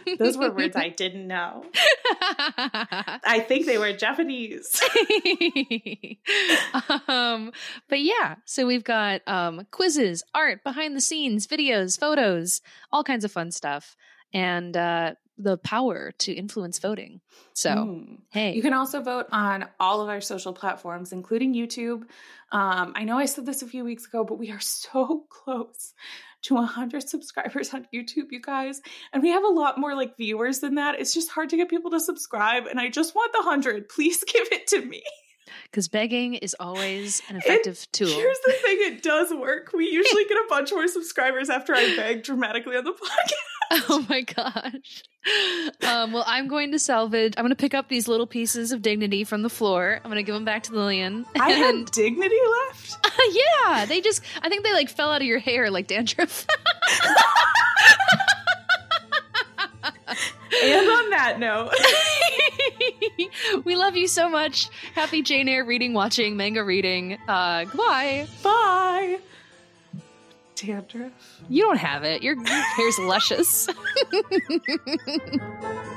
Those were words I didn't know. I think they were Japanese. um, but yeah, so we've got um, quizzes, art, behind the scenes, videos, photos, all kinds of fun stuff. And uh, the power to influence voting. So, mm. hey. You can also vote on all of our social platforms, including YouTube. Um, I know I said this a few weeks ago, but we are so close to 100 subscribers on YouTube, you guys. And we have a lot more like viewers than that. It's just hard to get people to subscribe. And I just want the 100. Please give it to me. Because begging is always an effective it, tool. Here's the thing it does work. We usually get a bunch more subscribers after I beg dramatically on the podcast. Oh my gosh. Um, well, I'm going to salvage. I'm going to pick up these little pieces of dignity from the floor. I'm going to give them back to Lillian. I and, have dignity left. Uh, yeah, they just. I think they like fell out of your hair like dandruff. and on that note, we love you so much. Happy Jane Eyre reading, watching, manga reading. Uh, goodbye. Bye. Dandruff. You don't have it. Your, your hair's luscious.